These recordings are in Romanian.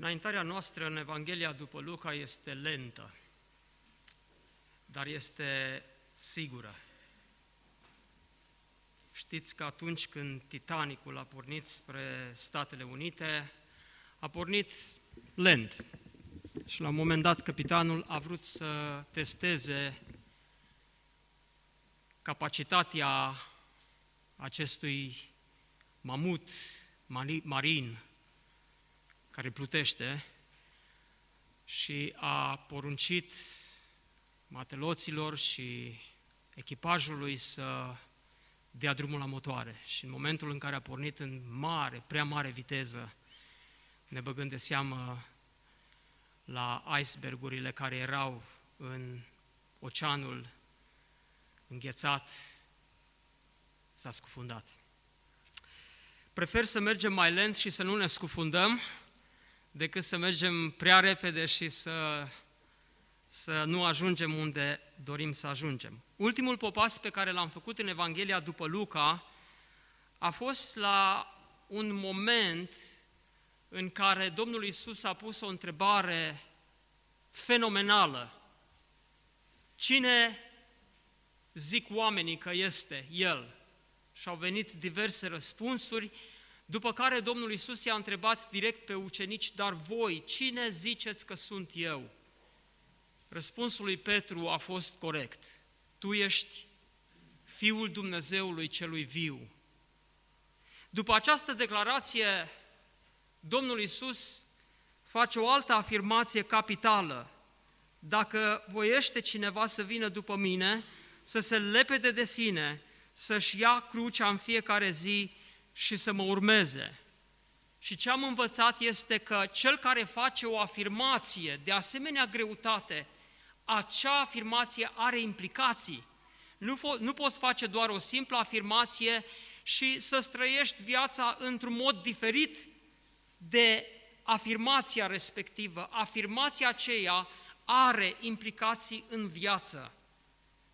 Înaintarea noastră în Evanghelia după Luca este lentă, dar este sigură. Știți că atunci când Titanicul a pornit spre Statele Unite, a pornit lent. Și la un moment dat capitanul a vrut să testeze capacitatea acestui mamut marin care plutește și a poruncit mateloților și echipajului să dea drumul la motoare. Și în momentul în care a pornit în mare, prea mare viteză, ne băgând de seamă la icebergurile care erau în oceanul înghețat, s-a scufundat. Prefer să mergem mai lent și să nu ne scufundăm, decât să mergem prea repede și să, să nu ajungem unde dorim să ajungem. Ultimul popas pe care l-am făcut în Evanghelia după Luca a fost la un moment în care Domnul Isus a pus o întrebare fenomenală. Cine zic oamenii că este El? Și au venit diverse răspunsuri după care Domnul Isus i-a întrebat direct pe ucenici, dar voi, cine ziceți că sunt eu? Răspunsul lui Petru a fost corect. Tu ești Fiul Dumnezeului celui viu. După această declarație, Domnul Isus face o altă afirmație capitală. Dacă voiește cineva să vină după mine, să se lepede de sine, să-și ia crucea în fiecare zi și să mă urmeze. Și ce am învățat este că cel care face o afirmație de asemenea greutate, acea afirmație are implicații. Nu, fo- nu poți face doar o simplă afirmație și să străiești viața într-un mod diferit de afirmația respectivă. Afirmația aceea are implicații în viață.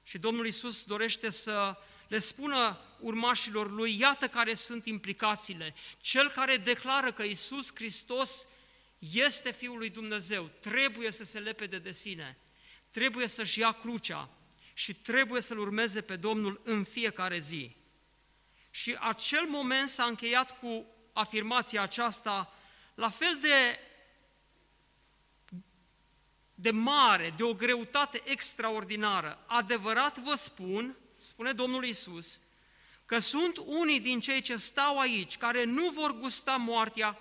Și Domnul Isus dorește să le spună urmașilor lui, iată care sunt implicațiile. Cel care declară că Isus Hristos este Fiul lui Dumnezeu, trebuie să se lepede de sine, trebuie să-și ia crucea și trebuie să-L urmeze pe Domnul în fiecare zi. Și acel moment s-a încheiat cu afirmația aceasta, la fel de, de mare, de o greutate extraordinară. Adevărat vă spun, spune Domnul Isus, că sunt unii din cei ce stau aici care nu vor gusta moartea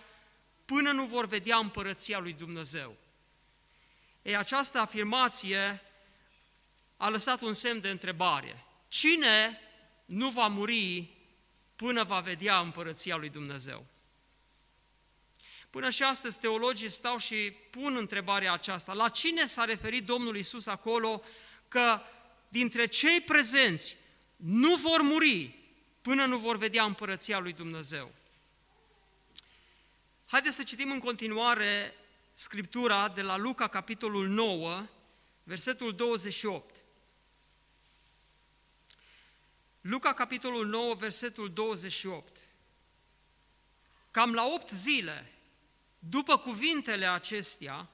până nu vor vedea împărăția lui Dumnezeu. Ei, această afirmație a lăsat un semn de întrebare. Cine nu va muri până va vedea împărăția lui Dumnezeu? Până și astăzi teologii stau și pun întrebarea aceasta. La cine s-a referit Domnul Isus acolo că dintre cei prezenți nu vor muri până nu vor vedea împărăția lui Dumnezeu. Haideți să citim în continuare Scriptura de la Luca, capitolul 9, versetul 28. Luca, capitolul 9, versetul 28. Cam la opt zile, după cuvintele acestea,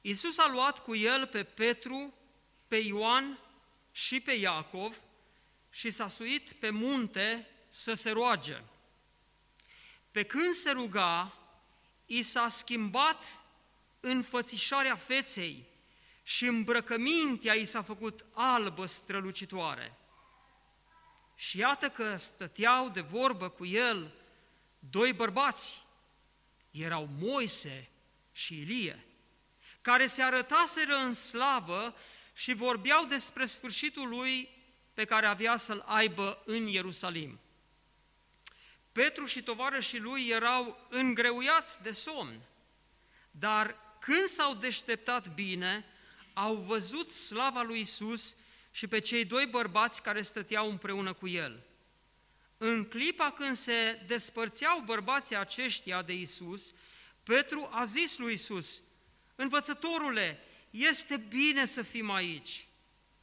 Iisus a luat cu el pe Petru, pe Ioan și pe Iacov și s-a suit pe munte să se roage. Pe când se ruga, i s-a schimbat înfățișarea feței și îmbrăcămintea i s-a făcut albă strălucitoare. Și iată că stăteau de vorbă cu el doi bărbați, erau Moise și Ilie, care se arătaseră în slavă și vorbeau despre sfârșitul lui pe care avea să-l aibă în Ierusalim. Petru și tovarășii lui erau îngreuiați de somn, dar când s-au deșteptat bine, au văzut slava lui Isus și pe cei doi bărbați care stăteau împreună cu el. În clipa când se despărțeau bărbații aceștia de Isus, Petru a zis lui Isus, Învățătorule, este bine să fim aici,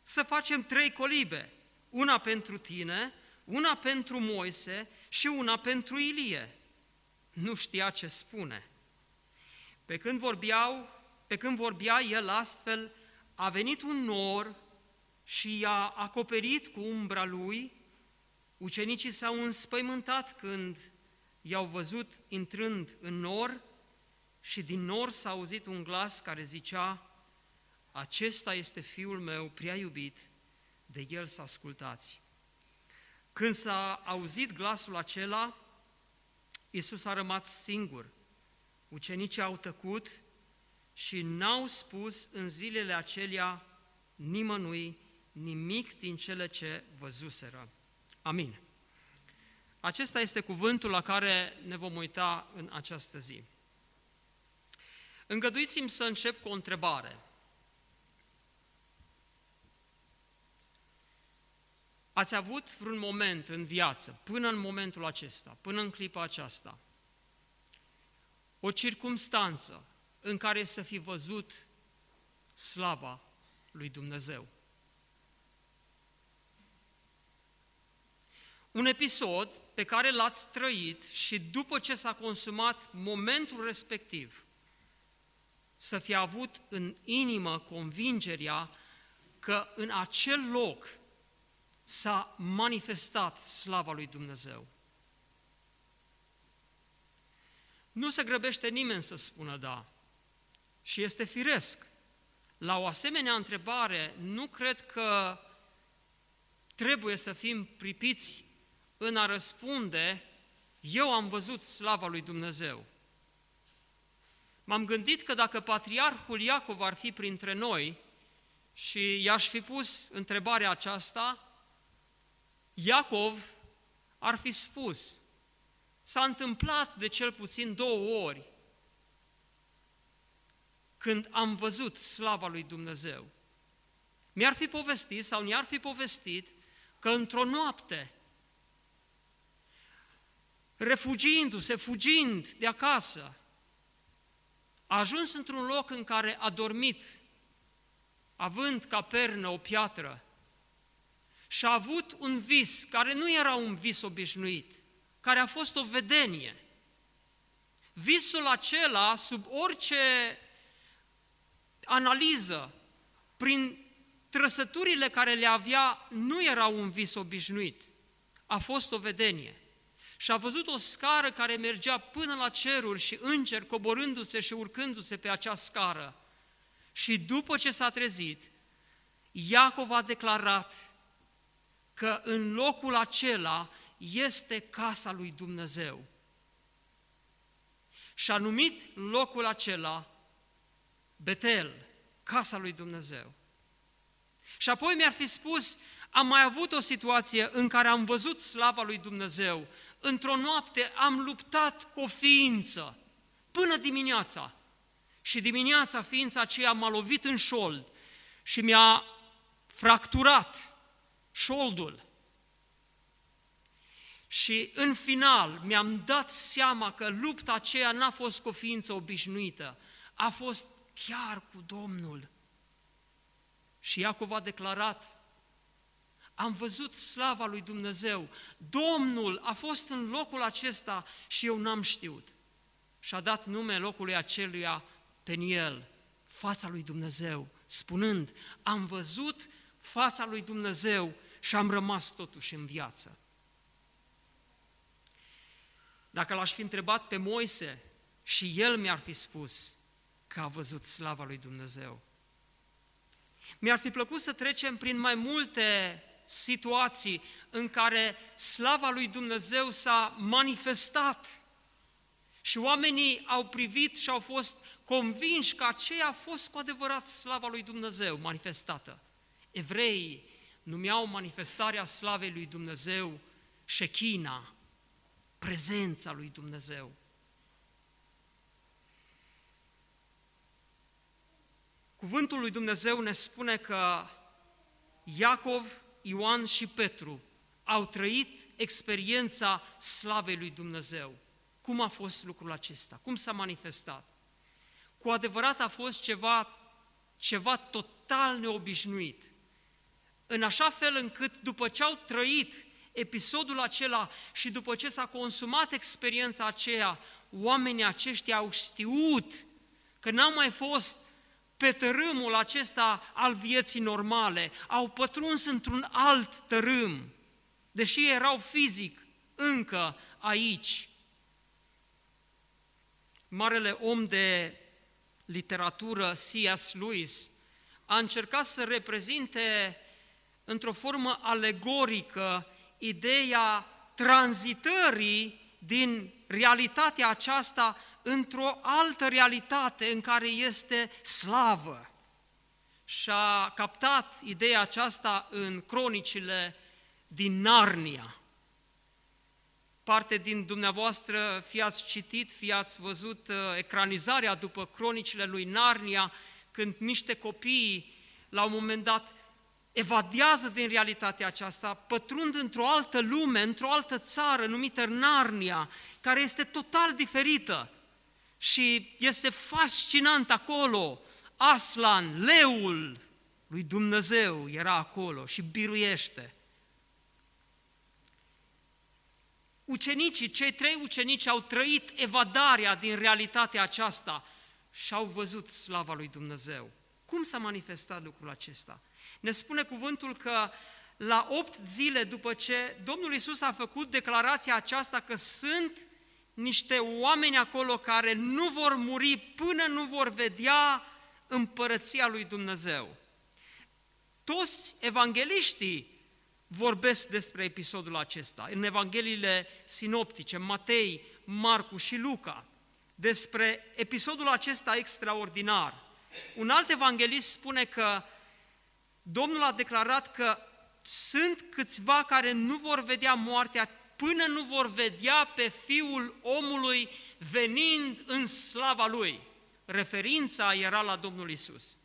să facem trei colibe, una pentru tine, una pentru Moise și una pentru Ilie. Nu știa ce spune. Pe când vorbeau, pe când vorbea el astfel, a venit un nor și i-a acoperit cu umbra lui. Ucenicii s-au înspăimântat când i-au văzut intrând în nor și din nor s-a auzit un glas care zicea, acesta este fiul meu prea iubit, de el să ascultați. Când s-a auzit glasul acela, Iisus a rămas singur. Ucenicii au tăcut și n-au spus în zilele acelea nimănui nimic din cele ce văzuseră. Amin. Acesta este cuvântul la care ne vom uita în această zi. Îngăduiți-mi să încep cu o întrebare. Ați avut vreun moment în viață, până în momentul acesta, până în clipa aceasta, o circumstanță în care să fi văzut slava lui Dumnezeu. Un episod pe care l-ați trăit și după ce s-a consumat momentul respectiv, să fi avut în inimă convingerea că în acel loc s-a manifestat slava lui Dumnezeu. Nu se grăbește nimeni să spună da. Și este firesc. La o asemenea întrebare, nu cred că trebuie să fim pripiți în a răspunde, eu am văzut slava lui Dumnezeu. M-am gândit că dacă patriarhul Iacov ar fi printre noi și i-aș fi pus întrebarea aceasta, Iacov ar fi spus, s-a întâmplat de cel puțin două ori când am văzut slava lui Dumnezeu. Mi-ar fi povestit sau mi-ar fi povestit că într-o noapte, refugiindu-se, fugind de acasă, a ajuns într-un loc în care a dormit, având ca pernă o piatră, și a avut un vis care nu era un vis obișnuit, care a fost o vedenie. Visul acela, sub orice analiză, prin trăsăturile care le avea, nu era un vis obișnuit, a fost o vedenie. Și a văzut o scară care mergea până la ceruri și îngeri coborându-se și urcându-se pe acea scară. Și după ce s-a trezit, Iacov a declarat că în locul acela este casa lui Dumnezeu. Și a numit locul acela Betel, casa lui Dumnezeu. Și apoi mi-ar fi spus, am mai avut o situație în care am văzut slava lui Dumnezeu. Într-o noapte am luptat cu o ființă până dimineața. Și dimineața ființa aceea m-a lovit în șold și mi-a fracturat șoldul. Și în final mi-am dat seama că lupta aceea n-a fost cu o ființă obișnuită, a fost chiar cu Domnul. Și Iacov a declarat, am văzut slava lui Dumnezeu, Domnul a fost în locul acesta și eu n-am știut. Și a dat nume locului aceluia Peniel, fața lui Dumnezeu, spunând, am văzut fața lui Dumnezeu și am rămas totuși în viață. Dacă l-aș fi întrebat pe Moise și el mi-ar fi spus că a văzut slava lui Dumnezeu. Mi-ar fi plăcut să trecem prin mai multe situații în care slava lui Dumnezeu s-a manifestat și oamenii au privit și au fost convinși că aceea a fost cu adevărat slava lui Dumnezeu manifestată. Evreii numeau manifestarea slavei lui Dumnezeu Shechina, prezența lui Dumnezeu. Cuvântul lui Dumnezeu ne spune că Iacov, Ioan și Petru au trăit experiența slavei lui Dumnezeu. Cum a fost lucrul acesta? Cum s-a manifestat? Cu adevărat a fost ceva, ceva total neobișnuit. În așa fel încât după ce au trăit episodul acela și după ce s-a consumat experiența aceea, oamenii aceștia au știut că n-au mai fost pe tărâmul acesta al vieții normale, au pătruns într-un alt tărâm, deși erau fizic încă aici. Marele om de literatură, C.S. Lewis, a încercat să reprezinte într-o formă alegorică ideea tranzitării din realitatea aceasta într-o altă realitate în care este slavă. Și a captat ideea aceasta în cronicile din Narnia. Parte din dumneavoastră, fi ați citit, fi ați văzut uh, ecranizarea după cronicile lui Narnia, când niște copii, la un moment dat, evadează din realitatea aceasta, pătrund într-o altă lume, într-o altă țară numită Narnia, care este total diferită. Și este fascinant acolo. Aslan, leul lui Dumnezeu era acolo și biruiește. Ucenicii, cei trei ucenici au trăit evadarea din realitatea aceasta și au văzut slava lui Dumnezeu. Cum s-a manifestat lucrul acesta? Ne spune cuvântul că la opt zile după ce Domnul Isus a făcut declarația aceasta că sunt niște oameni acolo care nu vor muri până nu vor vedea împărăția lui Dumnezeu. Toți evangeliștii vorbesc despre episodul acesta, în Evangheliile sinoptice, Matei, Marcu și Luca, despre episodul acesta extraordinar. Un alt evanghelist spune că Domnul a declarat că sunt câțiva care nu vor vedea moartea până nu vor vedea pe Fiul omului venind în slava Lui. Referința era la Domnul Isus.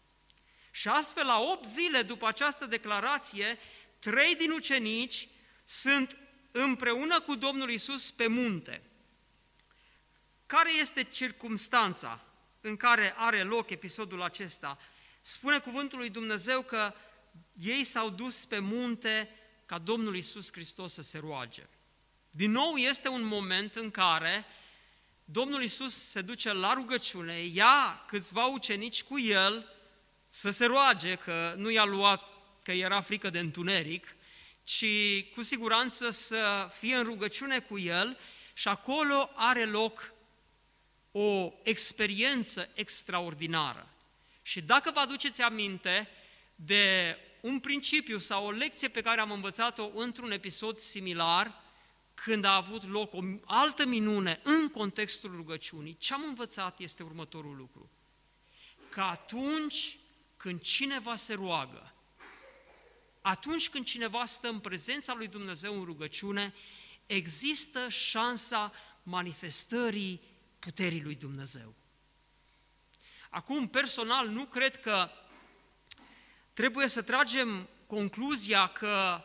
Și astfel, la opt zile după această declarație, trei din ucenici sunt împreună cu Domnul Isus pe munte. Care este circumstanța în care are loc episodul acesta? Spune cuvântul lui Dumnezeu că ei s-au dus pe munte ca Domnul Isus Hristos să se roage. Din nou este un moment în care Domnul Isus se duce la rugăciune, ia câțiva ucenici cu el să se roage, că nu i-a luat că era frică de întuneric, ci cu siguranță să fie în rugăciune cu el și acolo are loc o experiență extraordinară. Și dacă vă aduceți aminte de un principiu sau o lecție pe care am învățat-o într-un episod similar, când a avut loc o altă minune în contextul rugăciunii, ce am învățat este următorul lucru. Că atunci când cineva se roagă, atunci când cineva stă în prezența lui Dumnezeu în rugăciune, există șansa manifestării puterii lui Dumnezeu. Acum, personal, nu cred că trebuie să tragem concluzia că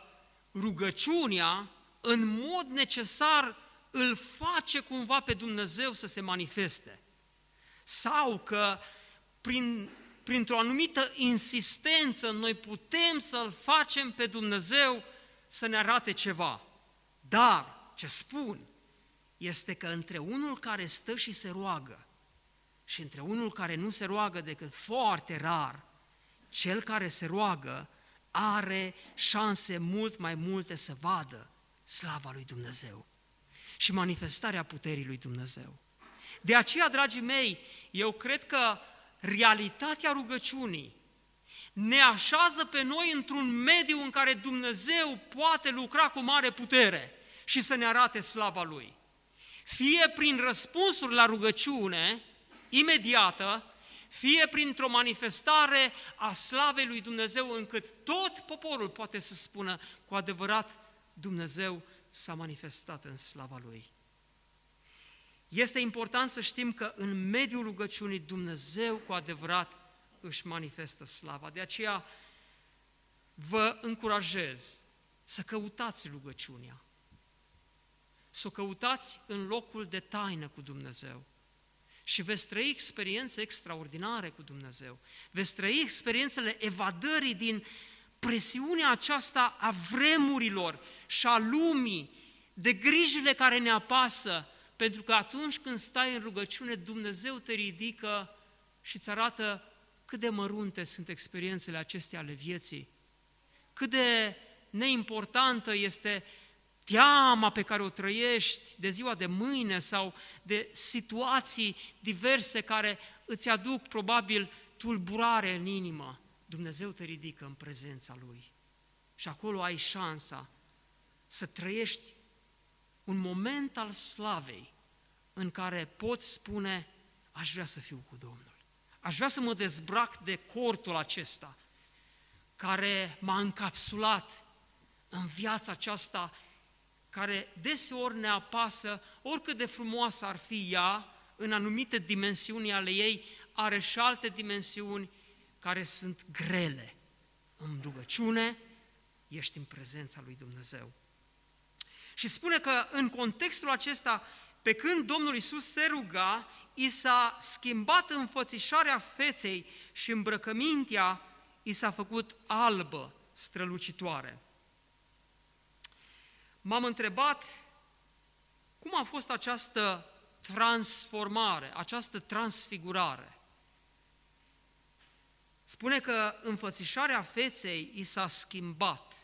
rugăciunea în mod necesar îl face cumva pe Dumnezeu să se manifeste. Sau că prin, printr-o anumită insistență noi putem să-L facem pe Dumnezeu să ne arate ceva. Dar, ce spun, este că între unul care stă și se roagă și între unul care nu se roagă decât foarte rar, cel care se roagă are șanse mult mai multe să vadă slava lui Dumnezeu și manifestarea puterii lui Dumnezeu. De aceea, dragii mei, eu cred că realitatea rugăciunii ne așează pe noi într-un mediu în care Dumnezeu poate lucra cu mare putere și să ne arate slava Lui. Fie prin răspunsuri la rugăciune, imediată, fie printr-o manifestare a slavei lui Dumnezeu, încât tot poporul poate să spună cu adevărat Dumnezeu s-a manifestat în slava Lui. Este important să știm că în mediul rugăciunii Dumnezeu cu adevărat își manifestă slava. De aceea vă încurajez să căutați rugăciunea, să o căutați în locul de taină cu Dumnezeu și veți trăi experiențe extraordinare cu Dumnezeu. Veți trăi experiențele evadării din presiunea aceasta a vremurilor și a lumii, de grijile care ne apasă, pentru că atunci când stai în rugăciune, Dumnezeu te ridică și îți arată cât de mărunte sunt experiențele acestea ale vieții, cât de neimportantă este teama pe care o trăiești de ziua de mâine sau de situații diverse care îți aduc probabil tulburare în inimă. Dumnezeu te ridică în prezența Lui. Și acolo ai șansa să trăiești un moment al slavei în care poți spune, aș vrea să fiu cu Domnul. Aș vrea să mă dezbrac de cortul acesta care m-a încapsulat în viața aceasta care deseori ne apasă, oricât de frumoasă ar fi ea, în anumite dimensiuni ale ei, are și alte dimensiuni care sunt grele. În rugăciune ești în prezența lui Dumnezeu. Și spune că în contextul acesta, pe când Domnul Isus se ruga, i s-a schimbat înfățișarea feței și îmbrăcămintea i s-a făcut albă, strălucitoare. M-am întrebat cum a fost această transformare, această transfigurare. Spune că înfățișarea feței i s-a schimbat.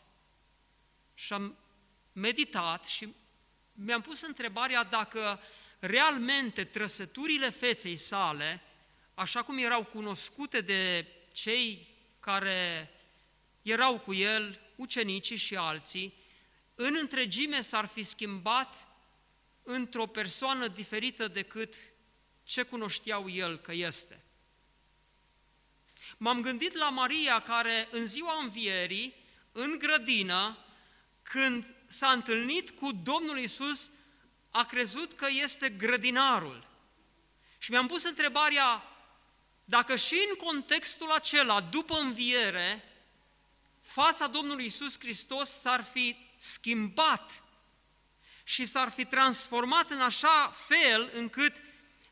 Și am meditat și mi-am pus întrebarea dacă realmente trăsăturile feței sale, așa cum erau cunoscute de cei care erau cu el, ucenicii și alții, în întregime s-ar fi schimbat într-o persoană diferită decât ce cunoșteau el că este. M-am gândit la Maria care în ziua învierii, în grădină, când s-a întâlnit cu Domnul Isus, a crezut că este grădinarul. Și mi-am pus întrebarea dacă și în contextul acela, după înviere, fața Domnului Isus Hristos s-ar fi schimbat și s-ar fi transformat în așa fel încât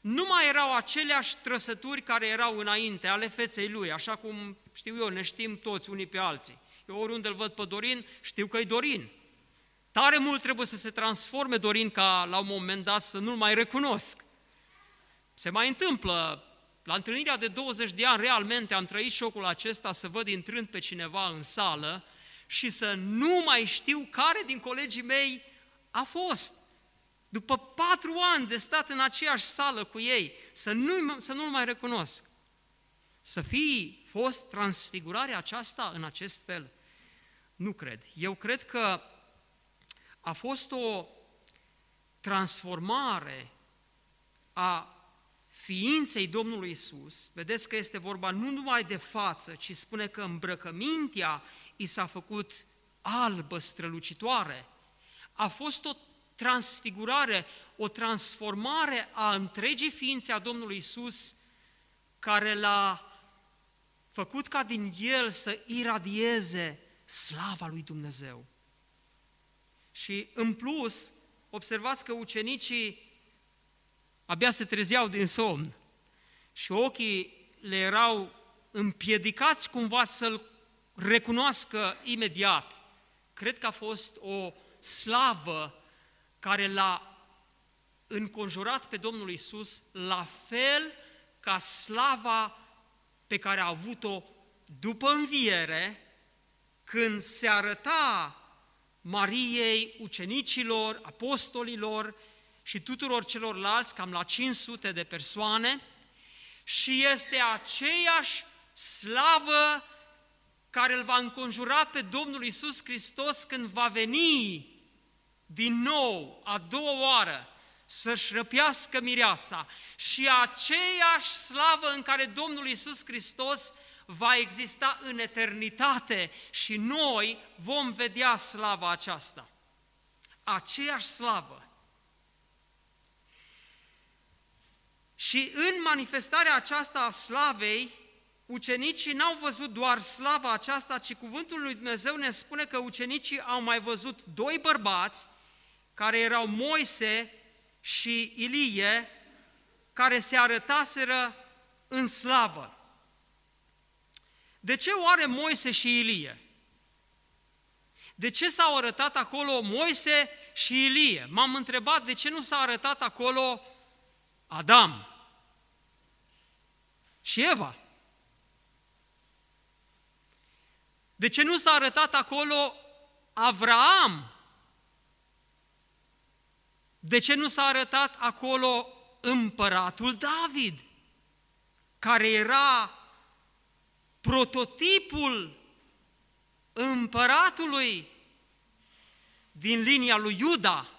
nu mai erau aceleași trăsături care erau înainte ale feței lui, așa cum știu eu, ne știm toți unii pe alții. Eu oriunde îl văd pe Dorin, știu că e Dorin. Tare mult trebuie să se transforme Dorin ca la un moment dat să nu-l mai recunosc. Se mai întâmplă, la întâlnirea de 20 de ani, realmente am trăit șocul acesta să văd intrând pe cineva în sală și să nu mai știu care din colegii mei a fost. După patru ani de stat în aceeași sală cu ei, să, nu, să nu-l mai recunosc. Să fi fost transfigurarea aceasta în acest fel? Nu cred. Eu cred că a fost o transformare a ființei Domnului Isus. Vedeți că este vorba nu numai de față, ci spune că îmbrăcămintea i s-a făcut albă, strălucitoare. A fost o transfigurare, o transformare a întregii ființe a Domnului Isus, care l-a făcut ca din el să iradieze slava lui Dumnezeu. Și în plus, observați că ucenicii abia se trezeau din somn și ochii le erau împiedicați cumva să-L recunoască imediat. Cred că a fost o slavă care l-a înconjurat pe Domnul Isus, la fel ca slava pe care a avut-o după înviere, când se arăta Mariei, ucenicilor, apostolilor și tuturor celorlalți, cam la 500 de persoane, și este aceeași slavă care îl va înconjura pe Domnul Isus Hristos când va veni din nou, a doua oară, să-și răpească mireasa și aceeași slavă în care Domnul Isus Hristos va exista în eternitate și noi vom vedea slava aceasta. Aceeași slavă. Și în manifestarea aceasta a slavei, ucenicii n-au văzut doar slava aceasta, ci cuvântul lui Dumnezeu ne spune că ucenicii au mai văzut doi bărbați care erau Moise și Ilie, care se arătaseră în slavă. De ce oare Moise și Ilie? De ce s-au arătat acolo Moise și Ilie? M-am întrebat de ce nu s-a arătat acolo Adam și Eva. De ce nu s-a arătat acolo Avraam? De ce nu s-a arătat acolo împăratul David, care era prototipul împăratului din linia lui Iuda?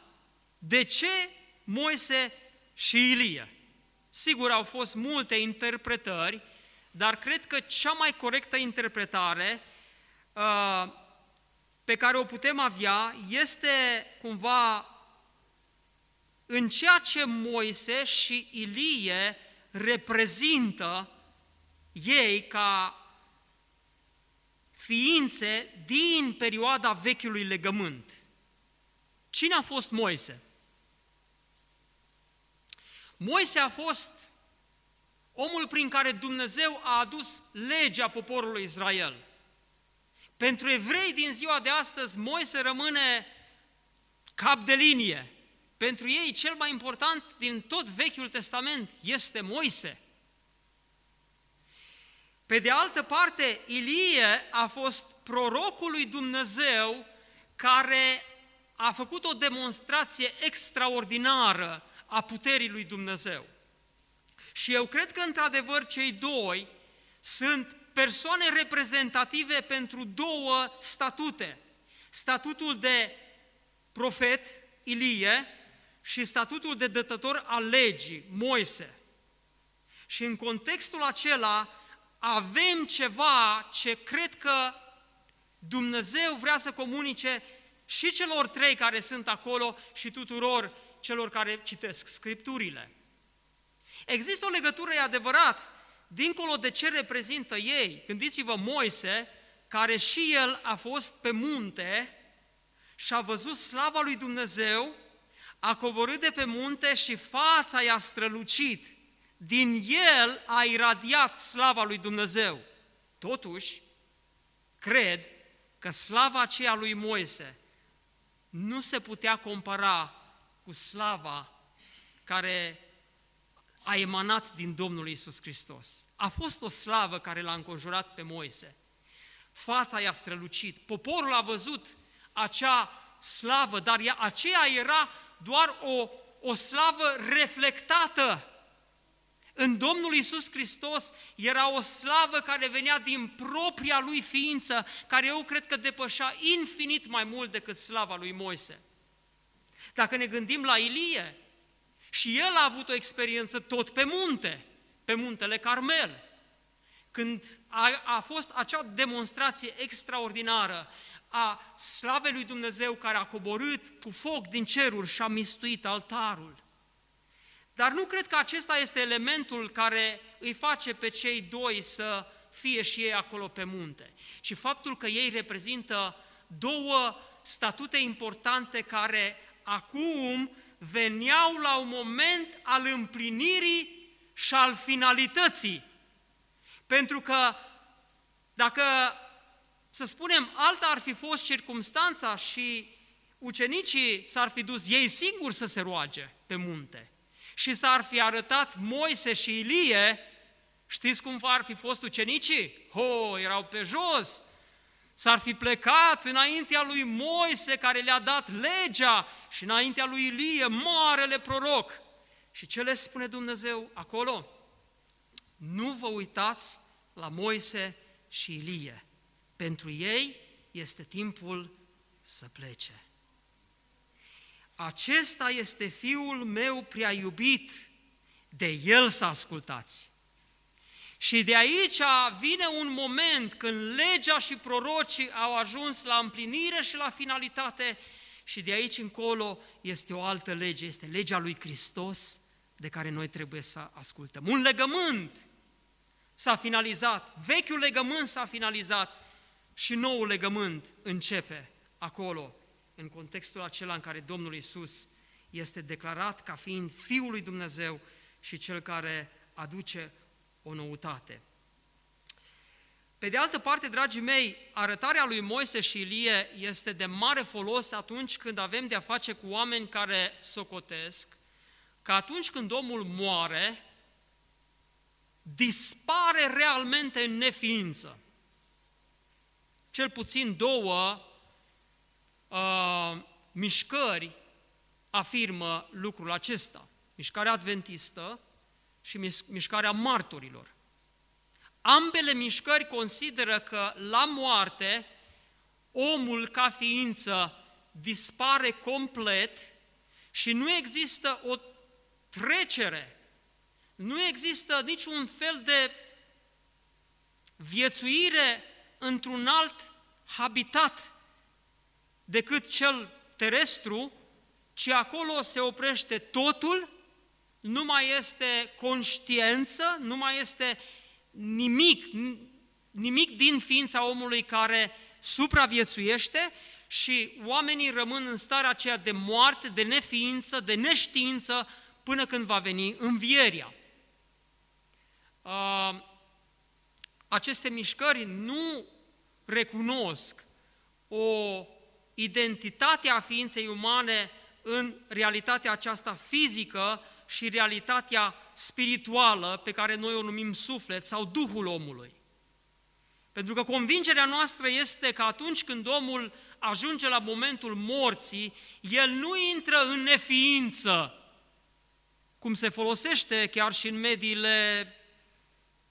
De ce Moise și Ilie? Sigur, au fost multe interpretări, dar cred că cea mai corectă interpretare uh, pe care o putem avea este cumva în ceea ce Moise și Ilie reprezintă ei ca ființe din perioada vechiului legământ. Cine a fost Moise? Moise a fost omul prin care Dumnezeu a adus legea poporului Israel. Pentru evrei din ziua de astăzi, Moise rămâne cap de linie. Pentru ei, cel mai important din tot Vechiul Testament este Moise. Pe de altă parte, Ilie a fost prorocul lui Dumnezeu care a făcut o demonstrație extraordinară a puterii lui Dumnezeu. Și eu cred că, într-adevăr, cei doi sunt persoane reprezentative pentru două statute. Statutul de profet, Ilie, și statutul de dătător al legii, Moise. Și în contextul acela avem ceva ce cred că Dumnezeu vrea să comunice și celor trei care sunt acolo și tuturor celor care citesc Scripturile. Există o legătură, e adevărat, dincolo de ce reprezintă ei. Gândiți-vă Moise, care și el a fost pe munte și a văzut slava lui Dumnezeu, a coborât de pe munte și fața i-a strălucit. Din el a iradiat slava lui Dumnezeu. Totuși, cred că slava aceea lui Moise nu se putea compara cu slava care a emanat din Domnul Isus Hristos. A fost o slavă care l-a înconjurat pe Moise. Fața i-a strălucit. Poporul a văzut acea slavă, dar ea, aceea era doar o, o slavă reflectată. În Domnul Isus Hristos era o slavă care venea din propria lui ființă, care eu cred că depășea infinit mai mult decât slava lui Moise. Dacă ne gândim la Ilie, și el a avut o experiență tot pe munte, pe muntele Carmel, când a, a fost acea demonstrație extraordinară a slavei lui Dumnezeu care a coborât cu foc din ceruri și a mistuit altarul. Dar nu cred că acesta este elementul care îi face pe cei doi să fie și ei acolo pe munte, ci faptul că ei reprezintă două statute importante care acum veneau la un moment al împlinirii și al finalității. Pentru că dacă, să spunem, alta ar fi fost circumstanța și ucenicii s-ar fi dus ei singuri să se roage pe munte și s-ar fi arătat Moise și Ilie, știți cum ar fi fost ucenicii? Ho, erau pe jos, s-ar fi plecat înaintea lui Moise care le-a dat legea și înaintea lui Ilie, marele proroc. Și ce le spune Dumnezeu acolo? Nu vă uitați la Moise și Ilie. Pentru ei este timpul să plece. Acesta este fiul meu prea iubit, de el să ascultați. Și de aici vine un moment când legea și prorocii au ajuns la împlinire și la finalitate și de aici încolo este o altă lege, este legea lui Hristos de care noi trebuie să ascultăm. Un legământ s-a finalizat, vechiul legământ s-a finalizat și noul legământ începe acolo, în contextul acela în care Domnul Isus este declarat ca fiind Fiul lui Dumnezeu și Cel care aduce o noutate. Pe de altă parte, dragii mei, arătarea lui Moise și Ilie este de mare folos atunci când avem de-a face cu oameni care socotesc, că atunci când omul moare, dispare realmente în neființă. Cel puțin două uh, mișcări afirmă lucrul acesta. Mișcarea adventistă și mișcarea martorilor. Ambele mișcări consideră că la moarte omul ca ființă dispare complet și nu există o trecere, nu există niciun fel de viețuire într-un alt habitat decât cel terestru, ci acolo se oprește totul, nu mai este conștiență, nu mai este nimic, nimic din ființa omului care supraviețuiește și oamenii rămân în starea aceea de moarte, de neființă, de neștiință, până când va veni învieria. Aceste mișcări nu recunosc o identitate a ființei umane în realitatea aceasta fizică și realitatea spirituală pe care noi o numim suflet sau Duhul omului. Pentru că convingerea noastră este că atunci când omul ajunge la momentul morții, el nu intră în neființă, cum se folosește chiar și în mediile,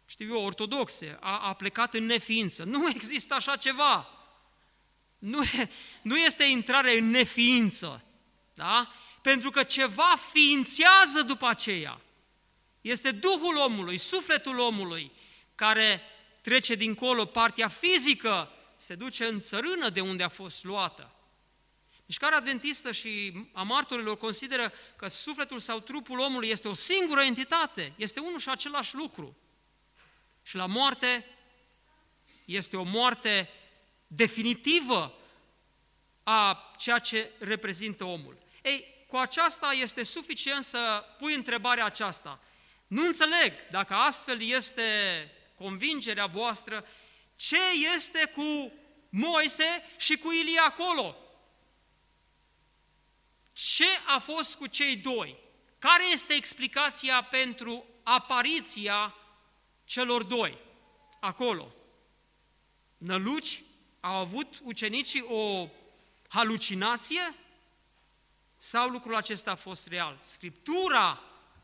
știu eu, ortodoxe, a, a plecat în neființă. Nu există așa ceva. Nu, nu este intrare în neființă, da? Pentru că ceva ființează după aceea. Este Duhul omului, sufletul omului, care trece dincolo, partea fizică se duce în țărână de unde a fost luată. Mișcarea adventistă și a martorilor consideră că sufletul sau trupul omului este o singură entitate, este unul și același lucru. Și la moarte este o moarte definitivă a ceea ce reprezintă omul. Ei, cu aceasta este suficient să pui întrebarea aceasta. Nu înțeleg dacă astfel este convingerea voastră, ce este cu Moise și cu Ilie acolo? Ce a fost cu cei doi? Care este explicația pentru apariția celor doi acolo? Năluci? Au avut ucenicii o halucinație? Sau lucrul acesta a fost real? Scriptura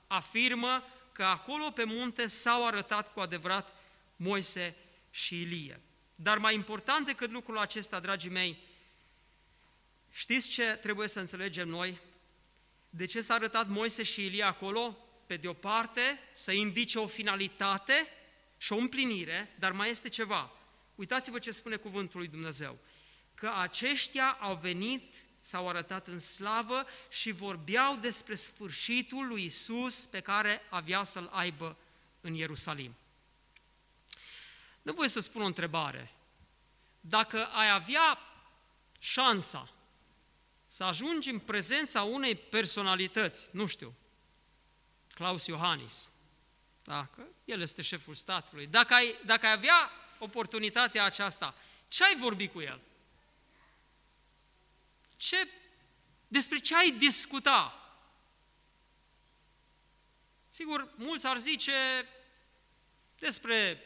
afirmă că acolo pe munte s-au arătat cu adevărat Moise și Ilie. Dar mai important decât lucrul acesta, dragii mei, știți ce trebuie să înțelegem noi? De ce s-a arătat Moise și Ilie acolo? Pe de o parte, să indice o finalitate și o împlinire, dar mai este ceva. Uitați-vă ce spune cuvântul lui Dumnezeu. Că aceștia au venit s-au arătat în slavă și vorbeau despre sfârșitul lui Isus pe care avea să-l aibă în Ierusalim. Nu voi să spun o întrebare. Dacă ai avea șansa să ajungi în prezența unei personalități, nu știu, Claus Iohannis, dacă el este șeful statului, dacă ai, dacă ai avea oportunitatea aceasta, ce ai vorbi cu el? Ce, despre ce ai discuta? Sigur, mulți ar zice despre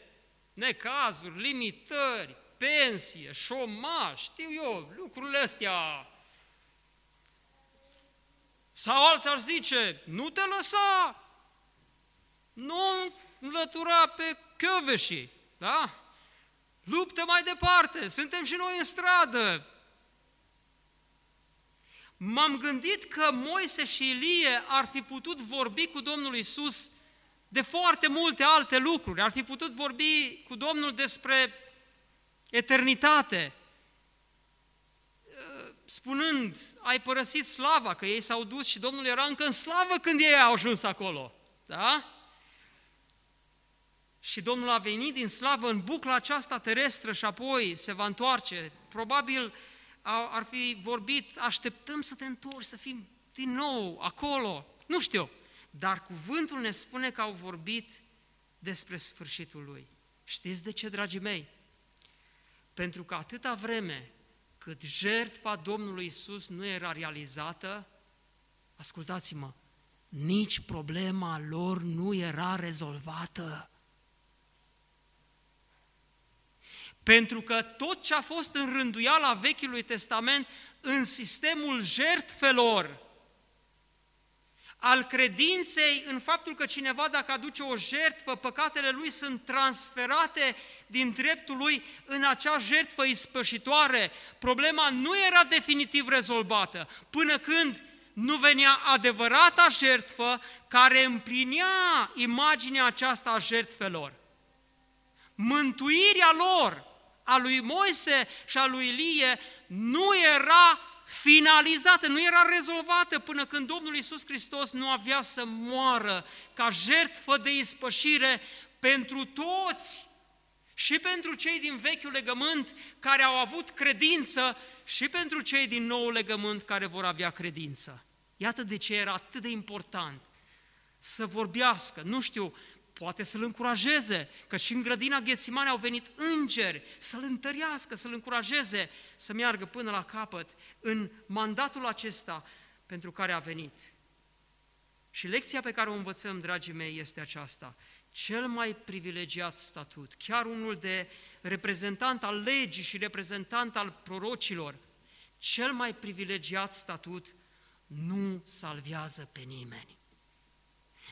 necazuri, limitări, pensie, șomaj, știu eu, lucrurile astea. Sau alții ar zice, nu te lăsa, nu înlătura pe chioveșii, da? Luptă mai departe, suntem și noi în stradă, m-am gândit că Moise și Ilie ar fi putut vorbi cu Domnul Isus de foarte multe alte lucruri. Ar fi putut vorbi cu Domnul despre eternitate, spunând, ai părăsit slava, că ei s-au dus și Domnul era încă în slavă când ei au ajuns acolo. Da? și Domnul a venit din slavă în bucla aceasta terestră și apoi se va întoarce. Probabil ar fi vorbit, așteptăm să te întorci, să fim din nou acolo. Nu știu, dar cuvântul ne spune că au vorbit despre sfârșitul lui. Știți de ce, dragii mei? Pentru că atâta vreme cât jertfa Domnului Isus nu era realizată, ascultați-mă, nici problema lor nu era rezolvată. Pentru că tot ce a fost în rânduiala Vechiului Testament în sistemul jertfelor, al credinței în faptul că cineva dacă aduce o jertfă, păcatele lui sunt transferate din dreptul lui în acea jertfă ispășitoare. Problema nu era definitiv rezolvată până când nu venea adevărata jertfă care împlinea imaginea aceasta a jertfelor. Mântuirea lor, a lui Moise și a lui Ilie, nu era finalizată, nu era rezolvată până când Domnul Iisus Hristos nu avea să moară ca jertfă de ispășire pentru toți și pentru cei din vechiul legământ care au avut credință și pentru cei din nou legământ care vor avea credință. Iată de ce era atât de important să vorbească, nu știu, poate să-l încurajeze, că și în grădina Ghețimane au venit îngeri să-l întărească, să-l încurajeze să meargă până la capăt în mandatul acesta pentru care a venit. Și lecția pe care o învățăm, dragii mei, este aceasta. Cel mai privilegiat statut, chiar unul de reprezentant al legii și reprezentant al prorocilor, cel mai privilegiat statut nu salvează pe nimeni.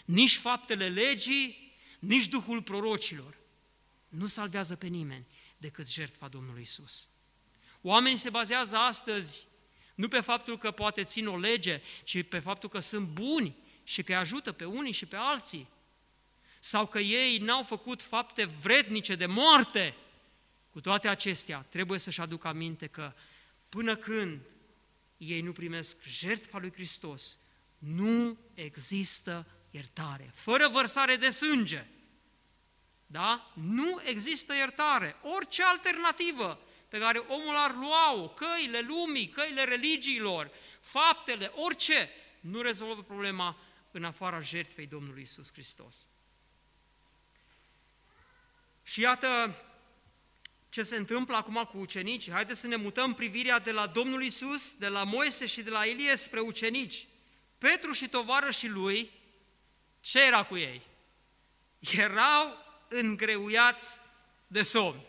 Nici faptele legii, nici Duhul prorocilor nu salvează pe nimeni decât jertfa Domnului Isus. Oamenii se bazează astăzi nu pe faptul că poate țin o lege, ci pe faptul că sunt buni și că îi ajută pe unii și pe alții. Sau că ei n-au făcut fapte vrednice de moarte. Cu toate acestea, trebuie să-și aducă aminte că până când ei nu primesc jertfa lui Hristos, nu există iertare, fără vărsare de sânge. Da? Nu există iertare. Orice alternativă pe care omul ar lua-o, căile lumii, căile religiilor, faptele, orice, nu rezolvă problema în afara jertfei Domnului Isus Hristos. Și iată ce se întâmplă acum cu ucenicii. Haideți să ne mutăm privirea de la Domnul Isus, de la Moise și de la Ilie spre ucenici. Petru și tovarășii lui ce era cu ei? Erau îngreuiați de somn.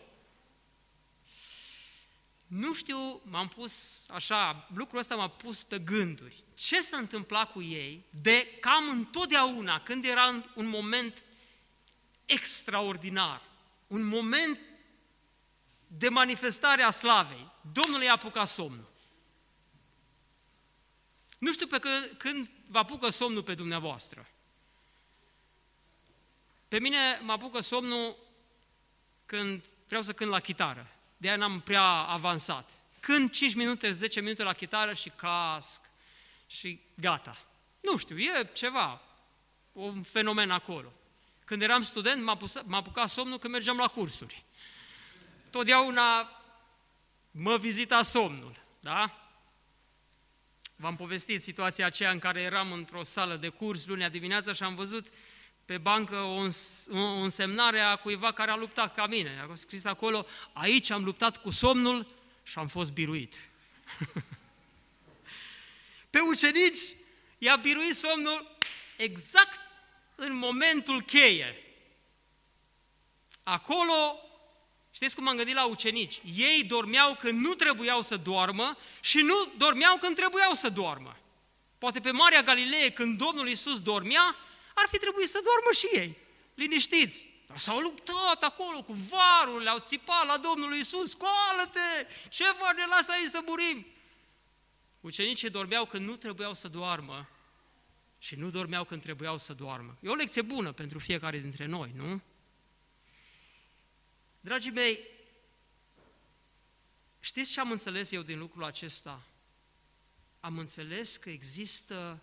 Nu știu, m-am pus așa, lucrul ăsta m-a pus pe gânduri. Ce s-a întâmplat cu ei de cam întotdeauna, când era un moment extraordinar, un moment de manifestare a slavei, Domnul i-a apucat somnul. Nu știu pe când, când vă apucă somnul pe dumneavoastră. Pe mine mă apucă somnul când vreau să cânt la chitară. De aia n-am prea avansat. Când 5 minute, 10 minute la chitară și casc și gata. Nu știu, e ceva, un fenomen acolo. Când eram student, m-a, pus, m-a apucat somnul când mergeam la cursuri. Totdeauna mă vizita somnul, da? V-am povestit situația aceea în care eram într-o sală de curs lunea dimineața și am văzut pe bancă o, o însemnare a cuiva care a luptat ca mine. A scris acolo, aici am luptat cu somnul și am fost biruit. pe ucenici i-a biruit somnul exact în momentul cheie. Acolo, știți cum am gândit la ucenici? Ei dormeau când nu trebuiau să doarmă și nu dormeau când trebuiau să doarmă. Poate pe Marea Galilee, când Domnul Iisus dormea, ar fi trebuit să doarmă și ei, liniștiți. Dar s-au luptat acolo cu varul, le-au țipat la Domnul Iisus, scoală-te, ce var ne lasă aici să murim? Ucenicii dormeau când nu trebuiau să doarmă și nu dormeau când trebuiau să doarmă. E o lecție bună pentru fiecare dintre noi, nu? Dragii mei, știți ce am înțeles eu din lucrul acesta? Am înțeles că există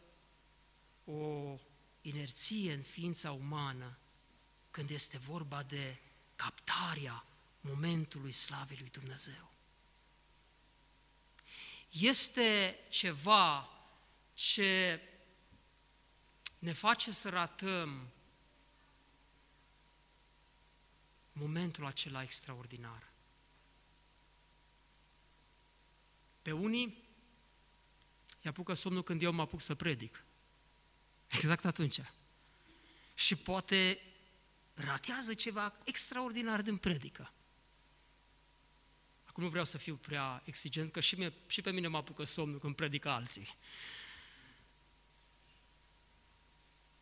o inerție în ființa umană când este vorba de captarea momentului slavei lui Dumnezeu. Este ceva ce ne face să ratăm momentul acela extraordinar. Pe unii îi apucă somnul când eu mă apuc să predic. Exact atunci. Și poate ratează ceva extraordinar din predică. Acum nu vreau să fiu prea exigent, că și, mie, și pe mine mă apucă somnul când predică alții.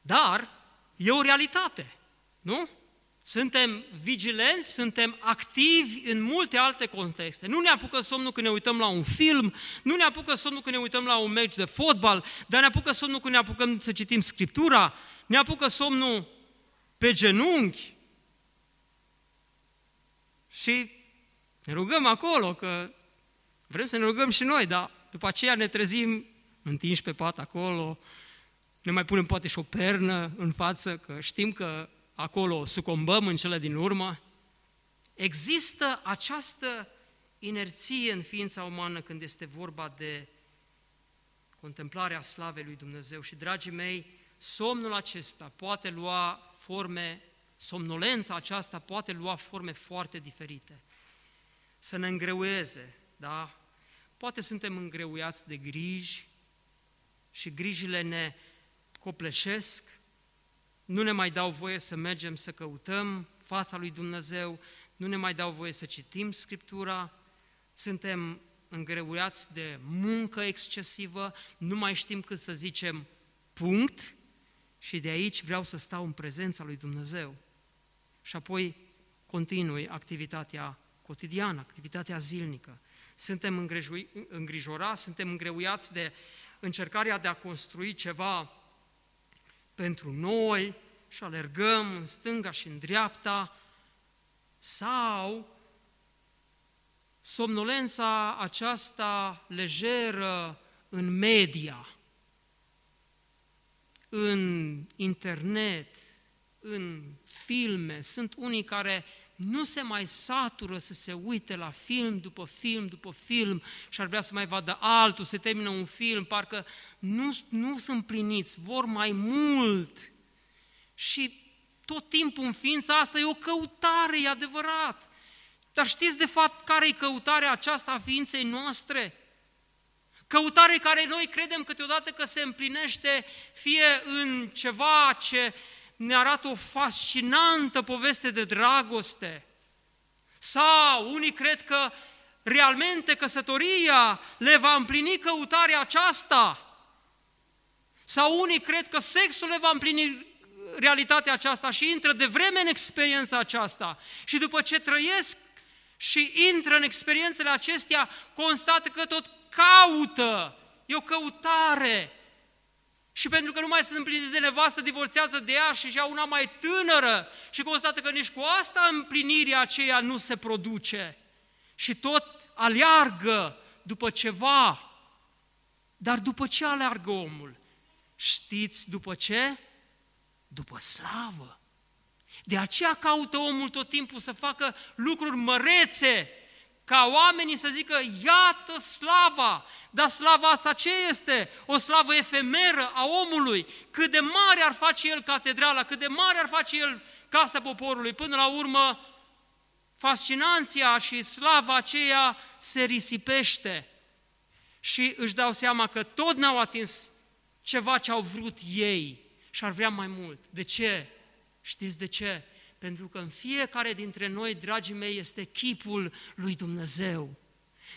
Dar e o realitate, nu? Suntem vigilenți, suntem activi în multe alte contexte. Nu ne apucă somnul când ne uităm la un film, nu ne apucă somnul când ne uităm la un meci de fotbal, dar ne apucă somnul când ne apucăm să citim Scriptura, ne apucă somnul pe genunchi. Și ne rugăm acolo, că vrem să ne rugăm și noi, dar după aceea ne trezim întinși pe pat acolo, ne mai punem poate și o pernă în față, că știm că acolo sucombăm în cele din urmă. Există această inerție în ființa umană când este vorba de contemplarea slavei lui Dumnezeu. Și, dragii mei, somnul acesta poate lua forme, somnolența aceasta poate lua forme foarte diferite. Să ne îngreueze, da? Poate suntem îngreuiați de griji și grijile ne copleșesc, nu ne mai dau voie să mergem să căutăm fața lui Dumnezeu, nu ne mai dau voie să citim Scriptura, suntem îngreuiați de muncă excesivă, nu mai știm cât să zicem punct și de aici vreau să stau în prezența lui Dumnezeu. Și apoi continui activitatea cotidiană, activitatea zilnică. Suntem îngrijorați, suntem îngreuiați de încercarea de a construi ceva pentru noi și alergăm în stânga și în dreapta, sau somnolența aceasta lejeră în media, în internet, în filme. Sunt unii care nu se mai satură să se uite la film după film după film și ar vrea să mai vadă altul, se termină un film, parcă nu, nu sunt pliniți, vor mai mult. Și tot timpul în ființa asta e o căutare, e adevărat. Dar știți de fapt care e căutarea aceasta a ființei noastre? Căutare care noi credem câteodată că se împlinește fie în ceva ce ne arată o fascinantă poveste de dragoste. Sau unii cred că realmente căsătoria le va împlini căutarea aceasta. Sau unii cred că sexul le va împlini realitatea aceasta și intră de vreme în experiența aceasta. Și după ce trăiesc și intră în experiențele acestea, constată că tot caută. E o căutare. Și pentru că nu mai sunt împliniți de nevastă, divorțează de ea și ia una mai tânără și constată că nici cu asta împlinirea aceea nu se produce. Și tot aleargă după ceva. Dar după ce aleargă omul? Știți după ce? După slavă. De aceea caută omul tot timpul să facă lucruri mărețe, ca oamenii să zică, iată slava, dar slava asta ce este? O slavă efemeră a omului. Cât de mare ar face el catedrala, cât de mare ar face el casa poporului. Până la urmă, fascinanția și slava aceea se risipește. Și își dau seama că tot n-au atins ceva ce au vrut ei și ar vrea mai mult. De ce? Știți de ce? Pentru că în fiecare dintre noi, dragii mei, este chipul lui Dumnezeu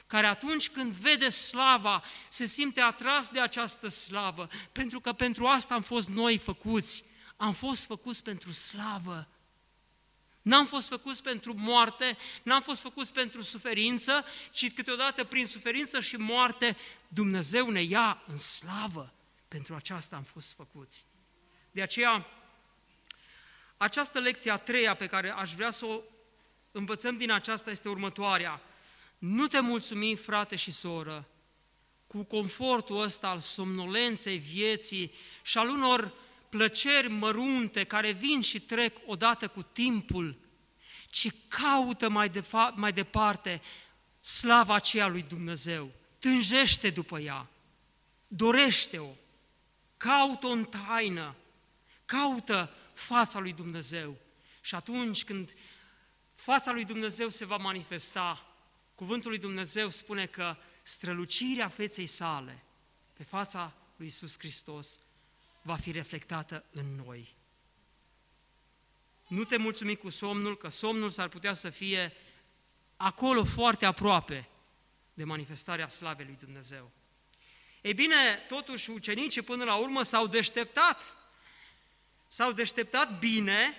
care atunci când vede slava, se simte atras de această slavă, pentru că pentru asta am fost noi făcuți. Am fost făcuți pentru slavă. N-am fost făcuți pentru moarte, n-am fost făcuți pentru suferință, ci câteodată prin suferință și moarte Dumnezeu ne ia în slavă. Pentru aceasta am fost făcuți. De aceea, această lecție a treia pe care aș vrea să o învățăm din aceasta este următoarea. Nu te mulțumi, frate și soră, cu confortul ăsta al somnolenței vieții și al unor plăceri mărunte care vin și trec odată cu timpul, ci caută mai, de fa- mai departe slava aceea lui Dumnezeu, tânjește după ea, dorește-o, caută-o în taină, caută fața lui Dumnezeu. Și atunci când fața lui Dumnezeu se va manifesta, cuvântul lui Dumnezeu spune că strălucirea feței sale pe fața lui Isus Hristos va fi reflectată în noi. Nu te mulțumi cu somnul, că somnul s-ar putea să fie acolo foarte aproape de manifestarea slavei lui Dumnezeu. Ei bine, totuși ucenicii până la urmă s-au deșteptat. S-au deșteptat bine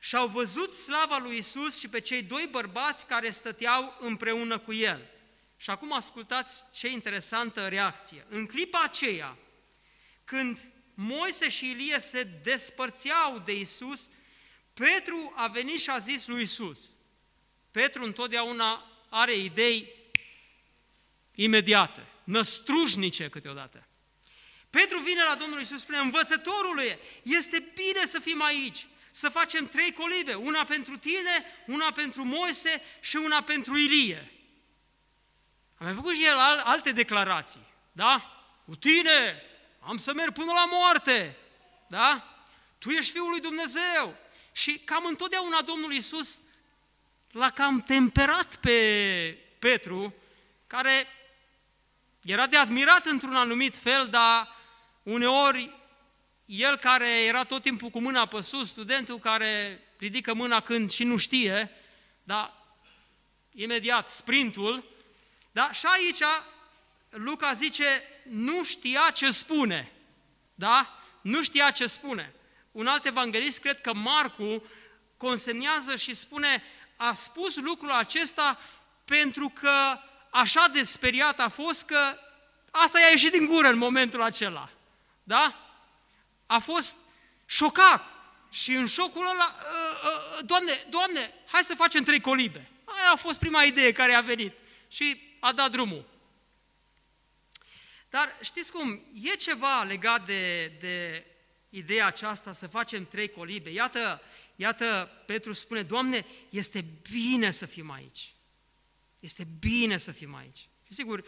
și au văzut slava lui Isus și pe cei doi bărbați care stăteau împreună cu el. Și acum ascultați ce interesantă reacție. În clipa aceea, când Moise și Ilie se despărțeau de Isus, Petru a venit și a zis lui Isus. Petru întotdeauna are idei imediate, năstrușnice câteodată. Petru vine la Domnul Isus, spune, învățătorule, este bine să fim aici, să facem trei colibe, una pentru tine, una pentru Moise și una pentru Ilie. Am mai făcut și el alte declarații, da? Cu tine am să merg până la moarte, da? Tu ești Fiul lui Dumnezeu. Și cam întotdeauna Domnul Iisus l-a cam temperat pe Petru, care era de admirat într-un anumit fel, dar uneori el care era tot timpul cu mâna pe sus, studentul care ridică mâna când și nu știe, dar imediat sprintul, da? și aici Luca zice, nu știa ce spune, da? Nu știa ce spune. Un alt evanghelist, cred că Marcu, consemnează și spune, a spus lucrul acesta pentru că așa de speriat a fost că asta i-a ieșit din gură în momentul acela. Da? A fost șocat. Și în șocul ăla, ă, ă, Doamne, Doamne, hai să facem trei colibe. Aia a fost prima idee care a venit. Și a dat drumul. Dar știți cum, e ceva legat de, de ideea aceasta să facem trei colibe. Iată, iată, Petru spune, Doamne, este bine să fim aici. Este bine să fim aici. Și sigur,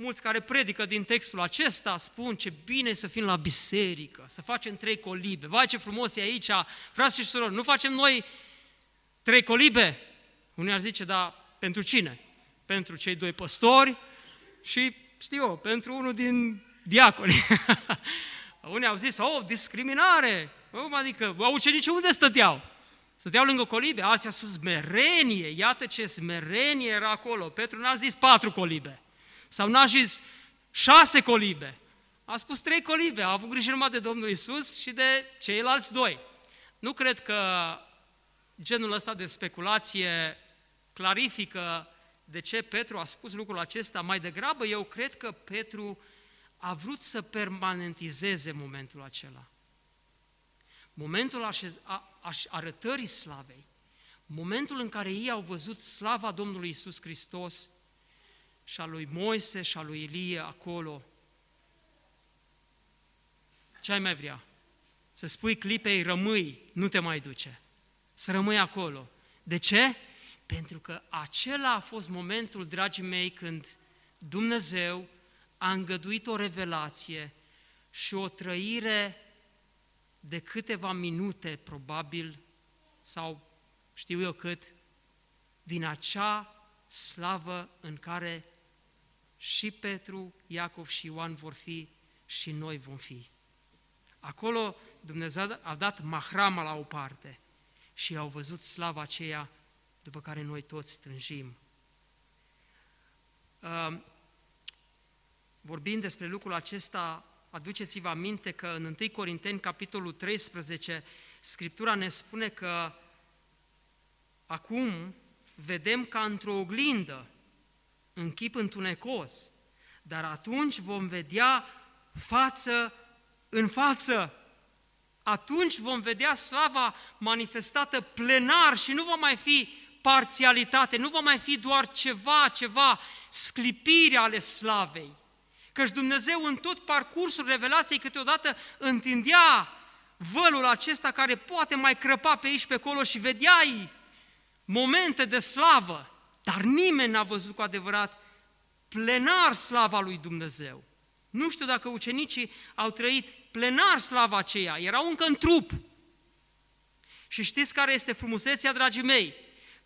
mulți care predică din textul acesta spun ce bine să fim la biserică, să facem trei colibe. Vai ce frumos e aici, frați și surori, nu facem noi trei colibe? Unii ar zice, dar pentru cine? Pentru cei doi păstori și, știu eu, pentru unul din diaconi. Unii au zis, oh, discriminare. Oh, adică, ucenicii unde stăteau? Stăteau lângă colibe, alții au spus smerenie, iată ce smerenie era acolo. Petru n-a zis patru colibe, sau n-a zis șase colibe, a spus trei colibe, a avut grijă numai de Domnul Isus și de ceilalți doi. Nu cred că genul ăsta de speculație clarifică de ce Petru a spus lucrul acesta. Mai degrabă, eu cred că Petru a vrut să permanentizeze momentul acela. Momentul așez, a, aș, arătării slavei, momentul în care ei au văzut slava Domnului Isus Hristos și a lui Moise și a lui Ilie acolo. Ce ai mai vrea? Să spui clipei, rămâi, nu te mai duce. Să rămâi acolo. De ce? Pentru că acela a fost momentul, dragii mei, când Dumnezeu a îngăduit o revelație și o trăire de câteva minute, probabil, sau știu eu cât, din acea slavă în care și Petru, Iacov și Ioan vor fi și noi vom fi. Acolo Dumnezeu a dat mahrama la o parte și au văzut slava aceea după care noi toți strânjim. Vorbind despre lucrul acesta, aduceți-vă aminte că în 1 Corinteni, capitolul 13, Scriptura ne spune că acum vedem ca într-o oglindă, în chip întunecos, dar atunci vom vedea față în față. Atunci vom vedea slava manifestată plenar și nu va mai fi parțialitate, nu va mai fi doar ceva, ceva, sclipire ale slavei. Căci Dumnezeu în tot parcursul revelației câteodată întindea vălul acesta care poate mai crăpa pe aici pe acolo și vedeai momente de slavă, dar nimeni n-a văzut cu adevărat plenar slava lui Dumnezeu. Nu știu dacă ucenicii au trăit plenar slava aceea, erau încă în trup. Și știți care este frumusețea, dragii mei?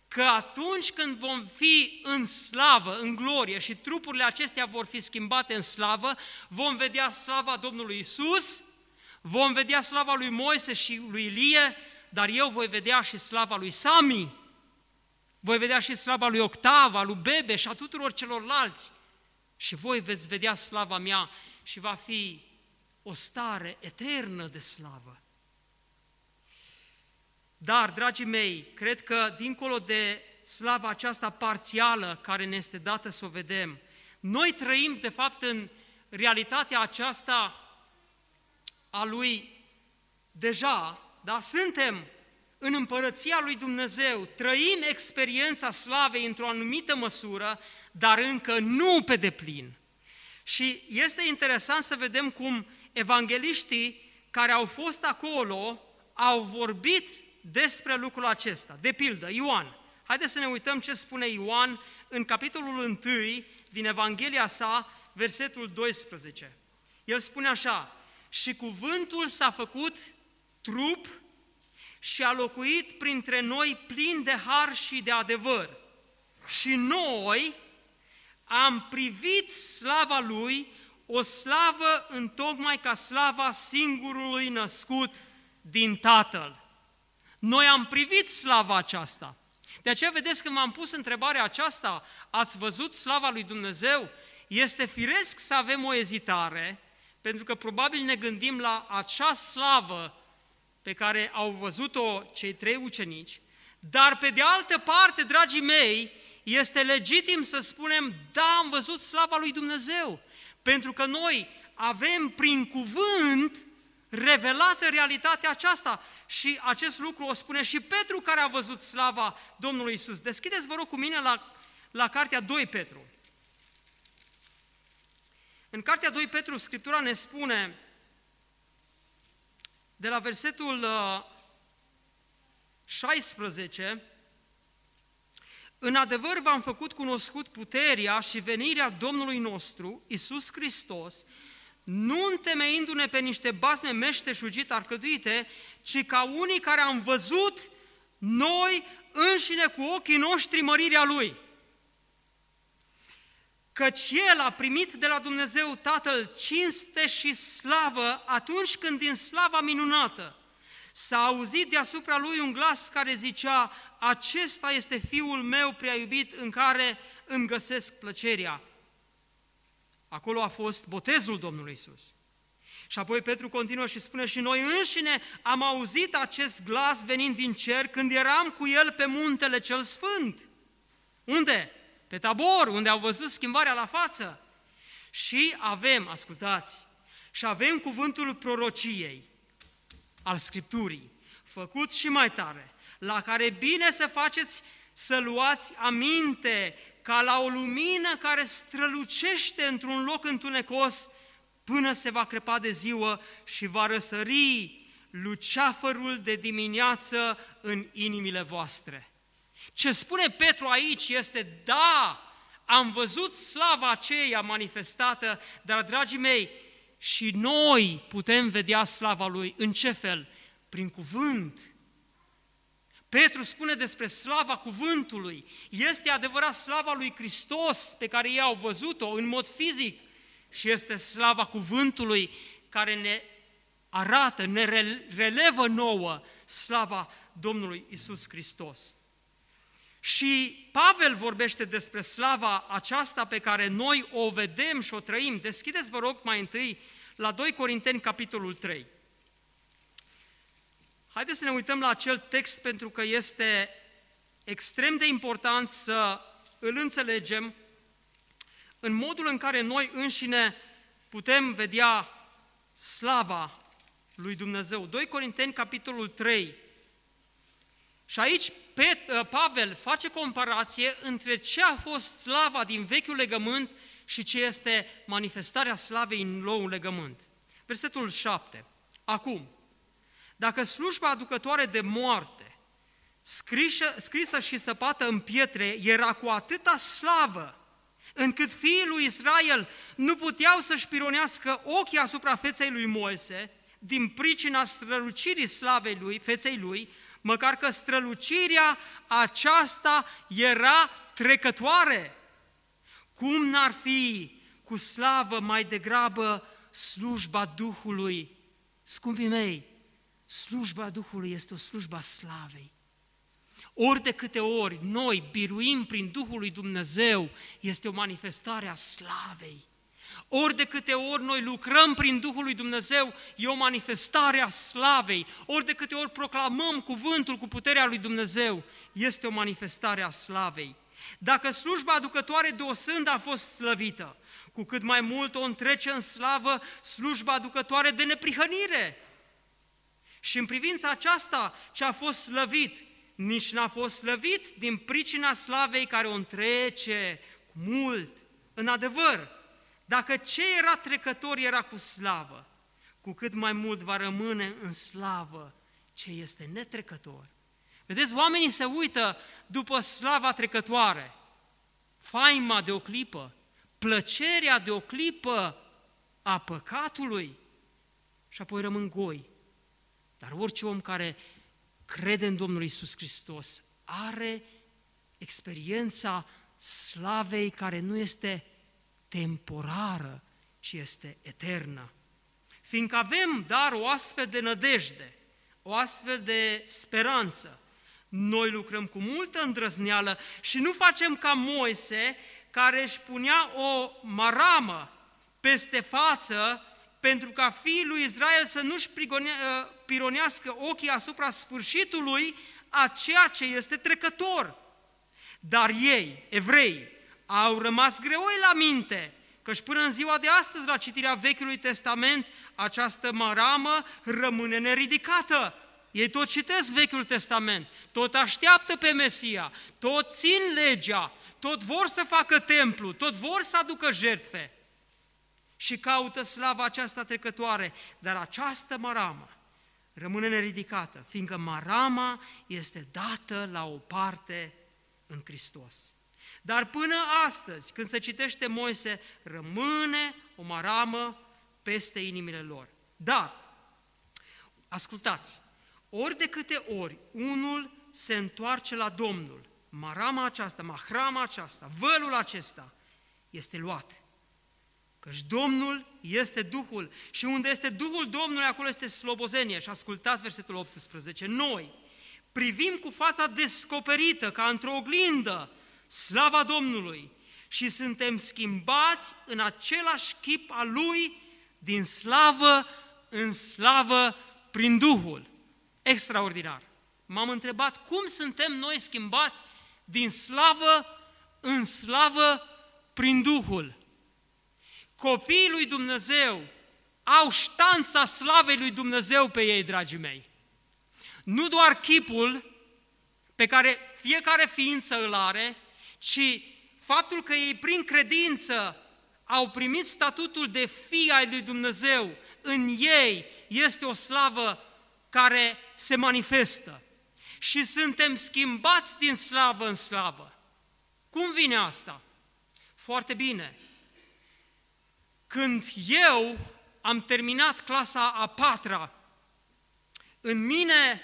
Că atunci când vom fi în slavă, în glorie și trupurile acestea vor fi schimbate în slavă, vom vedea slava Domnului Isus, vom vedea slava lui Moise și lui Ilie, dar eu voi vedea și slava lui Sami, voi vedea și slava lui Octava, lui Bebe și a tuturor celorlalți. Și voi veți vedea slava mea și va fi o stare eternă de slavă. Dar, dragii mei, cred că dincolo de slava aceasta parțială care ne este dată să o vedem, noi trăim, de fapt, în realitatea aceasta a lui deja, da? Suntem în împărăția lui Dumnezeu, trăim experiența slavei într-o anumită măsură, dar încă nu pe deplin. Și este interesant să vedem cum evangeliștii care au fost acolo au vorbit despre lucrul acesta. De pildă, Ioan. Haideți să ne uităm ce spune Ioan în capitolul 1 din Evanghelia sa, versetul 12. El spune așa, și cuvântul s-a făcut trup și a locuit printre noi plin de har și de adevăr. Și noi am privit slava Lui, o slavă întocmai ca slava singurului născut din Tatăl. Noi am privit slava aceasta. De aceea vedeți când m-am pus întrebarea aceasta, ați văzut slava lui Dumnezeu? Este firesc să avem o ezitare, pentru că probabil ne gândim la acea slavă pe care au văzut-o cei trei ucenici, dar pe de altă parte, dragii mei, este legitim să spunem, da, am văzut slava lui Dumnezeu, pentru că noi avem prin cuvânt revelată realitatea aceasta. Și acest lucru o spune și Petru care a văzut slava Domnului Isus. Deschideți, vă rog, cu mine la, la cartea 2 Petru. În cartea 2 Petru, Scriptura ne spune, de la versetul 16, uh, în adevăr v-am făcut cunoscut puterea și venirea Domnului nostru, Isus Hristos, nu întemeindu-ne pe niște basme meșteșugit arcăduite, ci ca unii care am văzut noi înșine cu ochii noștri mărirea Lui. Căci El a primit de la Dumnezeu Tatăl cinste și slavă atunci când din slava minunată s-a auzit deasupra Lui un glas care zicea, acesta este Fiul meu prea iubit în care îmi găsesc plăcerea. Acolo a fost botezul Domnului Isus. Și apoi Petru continuă și spune și noi înșine am auzit acest glas venind din cer când eram cu el pe muntele cel sfânt. Unde? Pe tabor, unde au văzut schimbarea la față. Și avem, ascultați, și avem cuvântul prorociei al Scripturii, făcut și mai tare, la care bine să faceți să luați aminte ca la o lumină care strălucește într-un loc întunecos până se va crepa de ziua și va răsări luceafărul de dimineață în inimile voastre. Ce spune Petru aici este, da, am văzut slava aceea manifestată, dar, dragii mei, și noi putem vedea slava Lui. În ce fel? Prin cuvânt, Petru spune despre slava cuvântului. Este adevărat slava lui Hristos pe care ei au văzut-o în mod fizic și este slava cuvântului care ne arată, ne relevă nouă slava Domnului Isus Hristos. Și Pavel vorbește despre slava aceasta pe care noi o vedem și o trăim. Deschideți, vă rog, mai întâi la 2 Corinteni, capitolul 3. Haideți să ne uităm la acel text pentru că este extrem de important să îl înțelegem în modul în care noi înșine putem vedea slava lui Dumnezeu. 2 Corinteni, capitolul 3. Și aici ă, Pavel face comparație între ce a fost slava din vechiul legământ și ce este manifestarea slavei în noul legământ. Versetul 7. Acum, Dacă slujba aducătoare de moarte, scrisă, scrisă și săpată în pietre, era cu atâta slavă, încât fiii lui Israel nu puteau să-și pironească ochii asupra feței lui Moise, din pricina strălucirii slavei lui, feței lui, măcar că strălucirea aceasta era trecătoare. Cum n-ar fi cu slavă mai degrabă slujba Duhului? Scumpii mei, slujba Duhului este o slujba slavei. Ori de câte ori noi biruim prin Duhul lui Dumnezeu, este o manifestare a slavei. Ori de câte ori noi lucrăm prin Duhul lui Dumnezeu, e o manifestare a slavei. Ori de câte ori proclamăm cuvântul cu puterea lui Dumnezeu, este o manifestare a slavei. Dacă slujba aducătoare de o sândă a fost slăvită, cu cât mai mult o întrece în slavă slujba aducătoare de neprihănire. Și în privința aceasta ce a fost slăvit, nici n-a fost slăvit din pricina slavei care o întrece cu mult. În adevăr, dacă ce era trecător era cu slavă, cu cât mai mult va rămâne în slavă ce este netrecător. Vedeți, oamenii se uită după slava trecătoare, faima de o clipă, plăcerea de o clipă a păcatului și apoi rămân goi. Dar orice om care crede în Domnul Isus Hristos are experiența slavei care nu este temporară, ci este eternă. Fiindcă avem, dar, o astfel de nădejde, o astfel de speranță, noi lucrăm cu multă îndrăzneală și nu facem ca Moise, care își punea o maramă peste față pentru ca fiii lui Israel să nu-și ă, pironească ochii asupra sfârșitului a ceea ce este trecător. Dar ei, evrei, au rămas greoi la minte, căci până în ziua de astăzi, la citirea Vechiului Testament, această maramă rămâne neridicată. Ei tot citesc Vechiul Testament, tot așteaptă pe Mesia, tot țin legea, tot vor să facă templu, tot vor să aducă jertfe și caută slava aceasta trecătoare, dar această maramă rămâne neridicată, fiindcă marama este dată la o parte în Hristos. Dar până astăzi, când se citește Moise, rămâne o maramă peste inimile lor. Dar, ascultați, ori de câte ori unul se întoarce la Domnul, marama aceasta, mahrama aceasta, vălul acesta este luat. Căci Domnul este Duhul și unde este Duhul Domnului, acolo este slobozenie. Și ascultați versetul 18. Noi privim cu fața descoperită, ca într-o oglindă, slava Domnului și suntem schimbați în același chip al Lui din slavă în slavă prin Duhul. Extraordinar! M-am întrebat cum suntem noi schimbați din slavă în slavă prin Duhul. Copiii lui Dumnezeu au ștanța slavei lui Dumnezeu pe ei, dragii mei. Nu doar chipul pe care fiecare ființă îl are, ci faptul că ei prin credință au primit statutul de fii ai lui Dumnezeu, în ei este o slavă care se manifestă. Și suntem schimbați din slavă în slavă. Cum vine asta? Foarte bine. Când eu am terminat clasa a patra, în mine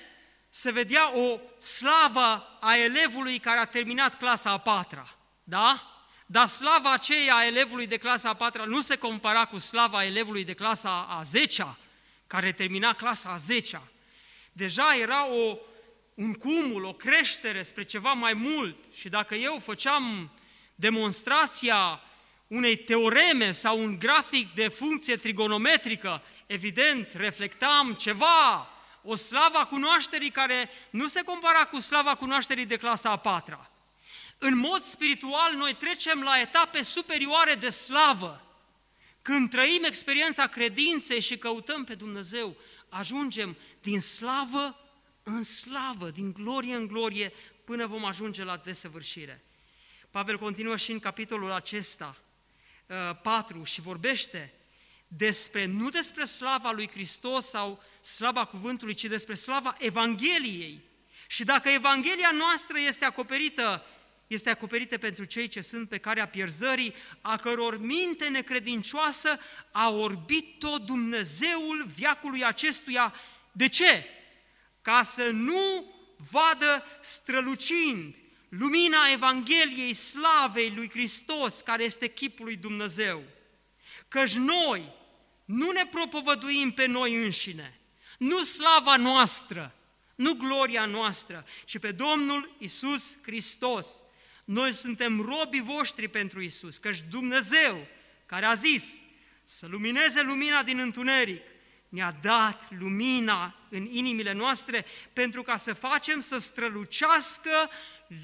se vedea o slavă a elevului care a terminat clasa a patra, da? Dar slava aceea a elevului de clasa a patra nu se compara cu slava elevului de clasa a zecea, care termina clasa a zecea. Deja era o, un cumul, o creștere spre ceva mai mult și dacă eu făceam demonstrația unei teoreme sau un grafic de funcție trigonometrică, evident, reflectam ceva o slava cunoașterii care nu se compara cu slava cunoașterii de clasa a patra. În mod spiritual, noi trecem la etape superioare de slavă. Când trăim experiența credinței și căutăm pe Dumnezeu, ajungem din slavă în slavă, din glorie în glorie, până vom ajunge la desăvârșire. Pavel continuă și în capitolul acesta, 4, uh, și vorbește despre, nu despre slava lui Hristos sau slava cuvântului, ci despre slava Evangheliei. Și dacă Evanghelia noastră este acoperită, este acoperită pentru cei ce sunt pe care a pierzării, a căror minte necredincioasă a orbit tot Dumnezeul viacului acestuia. De ce? Ca să nu vadă strălucind lumina Evangheliei slavei lui Hristos, care este chipul lui Dumnezeu. Căci noi nu ne propovăduim pe noi înșine, nu slava noastră, nu gloria noastră, ci pe Domnul Isus Hristos. Noi suntem robii voștri pentru Isus, căci Dumnezeu, care a zis să lumineze lumina din întuneric, ne-a dat lumina în inimile noastre pentru ca să facem să strălucească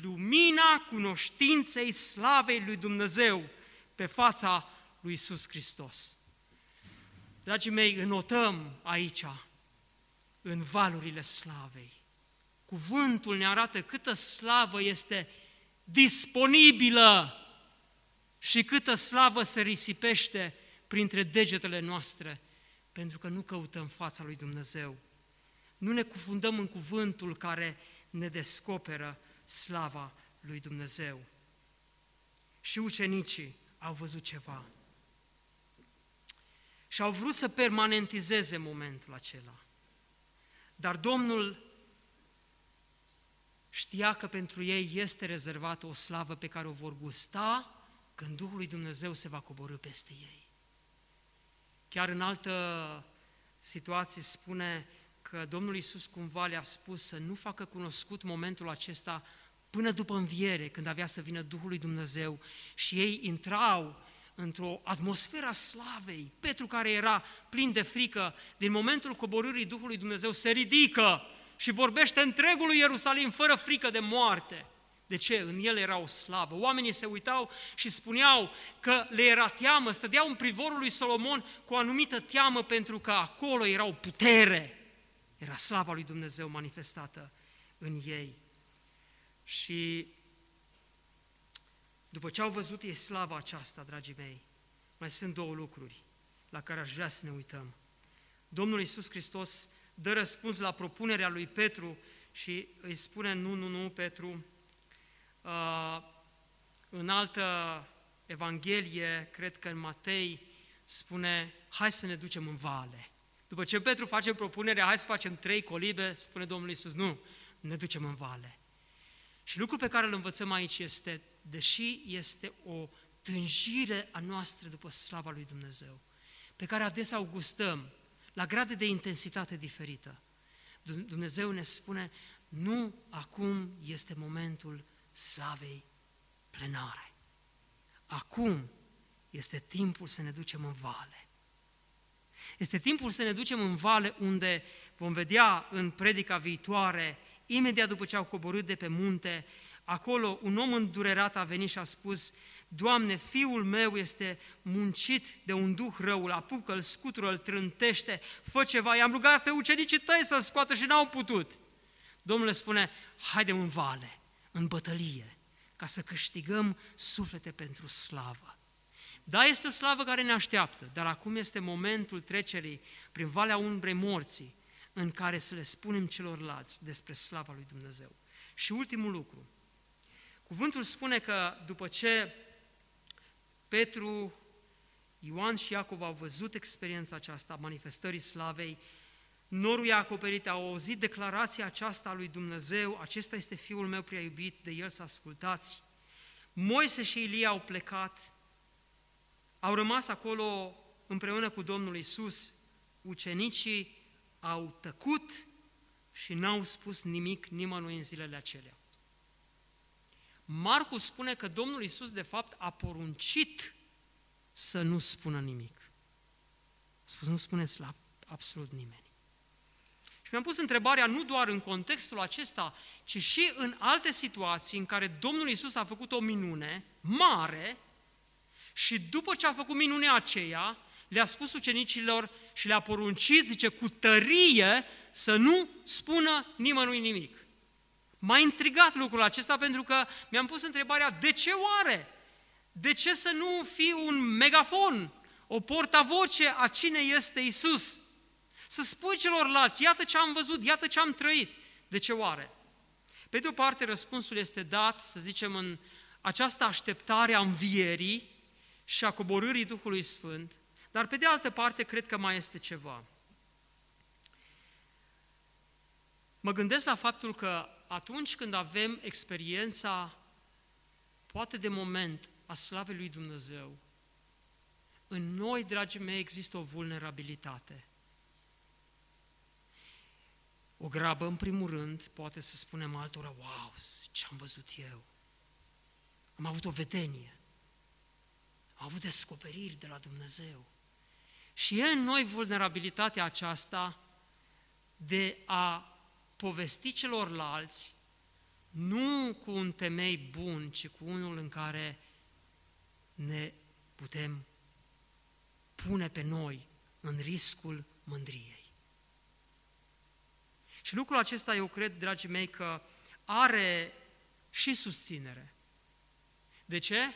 lumina cunoștinței slavei lui Dumnezeu pe fața lui Isus Hristos. Dragii mei, înotăm aici, în valurile slavei. Cuvântul ne arată câtă slavă este disponibilă și câtă slavă se risipește printre degetele noastre, pentru că nu căutăm fața lui Dumnezeu. Nu ne cufundăm în cuvântul care ne descoperă slava lui Dumnezeu. Și ucenicii au văzut ceva. Și au vrut să permanentizeze momentul acela. Dar Domnul știa că pentru ei este rezervată o slavă pe care o vor gusta când Duhul lui Dumnezeu se va coborâ peste ei. Chiar în altă situație spune că Domnul Iisus cumva le-a spus să nu facă cunoscut momentul acesta până după înviere, când avea să vină Duhul lui Dumnezeu și ei intrau într-o atmosferă a slavei. Petru, care era plin de frică, din momentul coborârii Duhului Dumnezeu, se ridică și vorbește întregului Ierusalim fără frică de moarte. De ce? În el era o slavă. Oamenii se uitau și spuneau că le era teamă, stădeau în privorul lui Solomon cu o anumită teamă pentru că acolo era o putere. Era slava lui Dumnezeu manifestată în ei. Și după ce au văzut ei slava aceasta, dragii mei, mai sunt două lucruri la care aș vrea să ne uităm. Domnul Iisus Hristos dă răspuns la propunerea lui Petru și îi spune, nu, nu, nu, Petru, uh, în altă Evanghelie, cred că în Matei, spune, hai să ne ducem în vale. După ce Petru face propunerea, hai să facem trei colibe, spune Domnul Iisus, nu, ne ducem în vale. Și lucrul pe care îl învățăm aici este, deși este o tânjire a noastră după slava lui Dumnezeu, pe care adesea o gustăm, la grade de intensitate diferită, Dumnezeu ne spune, nu acum este momentul slavei plenare. Acum este timpul să ne ducem în vale. Este timpul să ne ducem în vale unde vom vedea în predica viitoare Imediat după ce au coborât de pe munte, acolo un om îndurerat a venit și a spus, Doamne, fiul meu este muncit de un duh rău, îl apucă, îl scutură, îl trântește, fă ceva. I-am rugat pe ucenicii tăi să-l scoată și n-au putut. Domnul le spune, haide în vale, în bătălie, ca să câștigăm suflete pentru slavă. Da, este o slavă care ne așteaptă, dar acum este momentul trecerii prin Valea Umbrei Morții, în care să le spunem celorlalți despre slava lui Dumnezeu. Și ultimul lucru, cuvântul spune că după ce Petru, Ioan și Iacov au văzut experiența aceasta a manifestării slavei, norul i-a acoperit, au auzit declarația aceasta a lui Dumnezeu, acesta este Fiul meu prea iubit, de el să ascultați. Moise și Ilie au plecat, au rămas acolo împreună cu Domnul Isus, ucenicii au tăcut și n-au spus nimic nimănui în zilele acelea. Marcu spune că Domnul Isus de fapt a poruncit să nu spună nimic. A spus, nu spuneți la absolut nimeni. Și mi-am pus întrebarea nu doar în contextul acesta, ci și în alte situații în care Domnul Isus a făcut o minune mare și după ce a făcut minunea aceea, le-a spus ucenicilor și le-a poruncit, zice, cu tărie să nu spună nimănui nimic. M-a intrigat lucrul acesta pentru că mi-am pus întrebarea, de ce oare? De ce să nu fii un megafon, o portavoce a cine este Isus? Să spui celorlalți, iată ce am văzut, iată ce am trăit. De ce oare? Pe de o parte, răspunsul este dat, să zicem, în această așteptare a învierii și a coborârii Duhului Sfânt, dar pe de altă parte, cred că mai este ceva. Mă gândesc la faptul că atunci când avem experiența, poate de moment, a slavei lui Dumnezeu, în noi, dragii mei, există o vulnerabilitate. O grabă, în primul rând, poate să spunem altora, wow, ce am văzut eu. Am avut o vedenie. Am avut descoperiri de la Dumnezeu. Și e în noi vulnerabilitatea aceasta de a povesti celorlalți nu cu un temei bun, ci cu unul în care ne putem pune pe noi în riscul mândriei. Și lucrul acesta, eu cred, dragii mei, că are și susținere. De ce?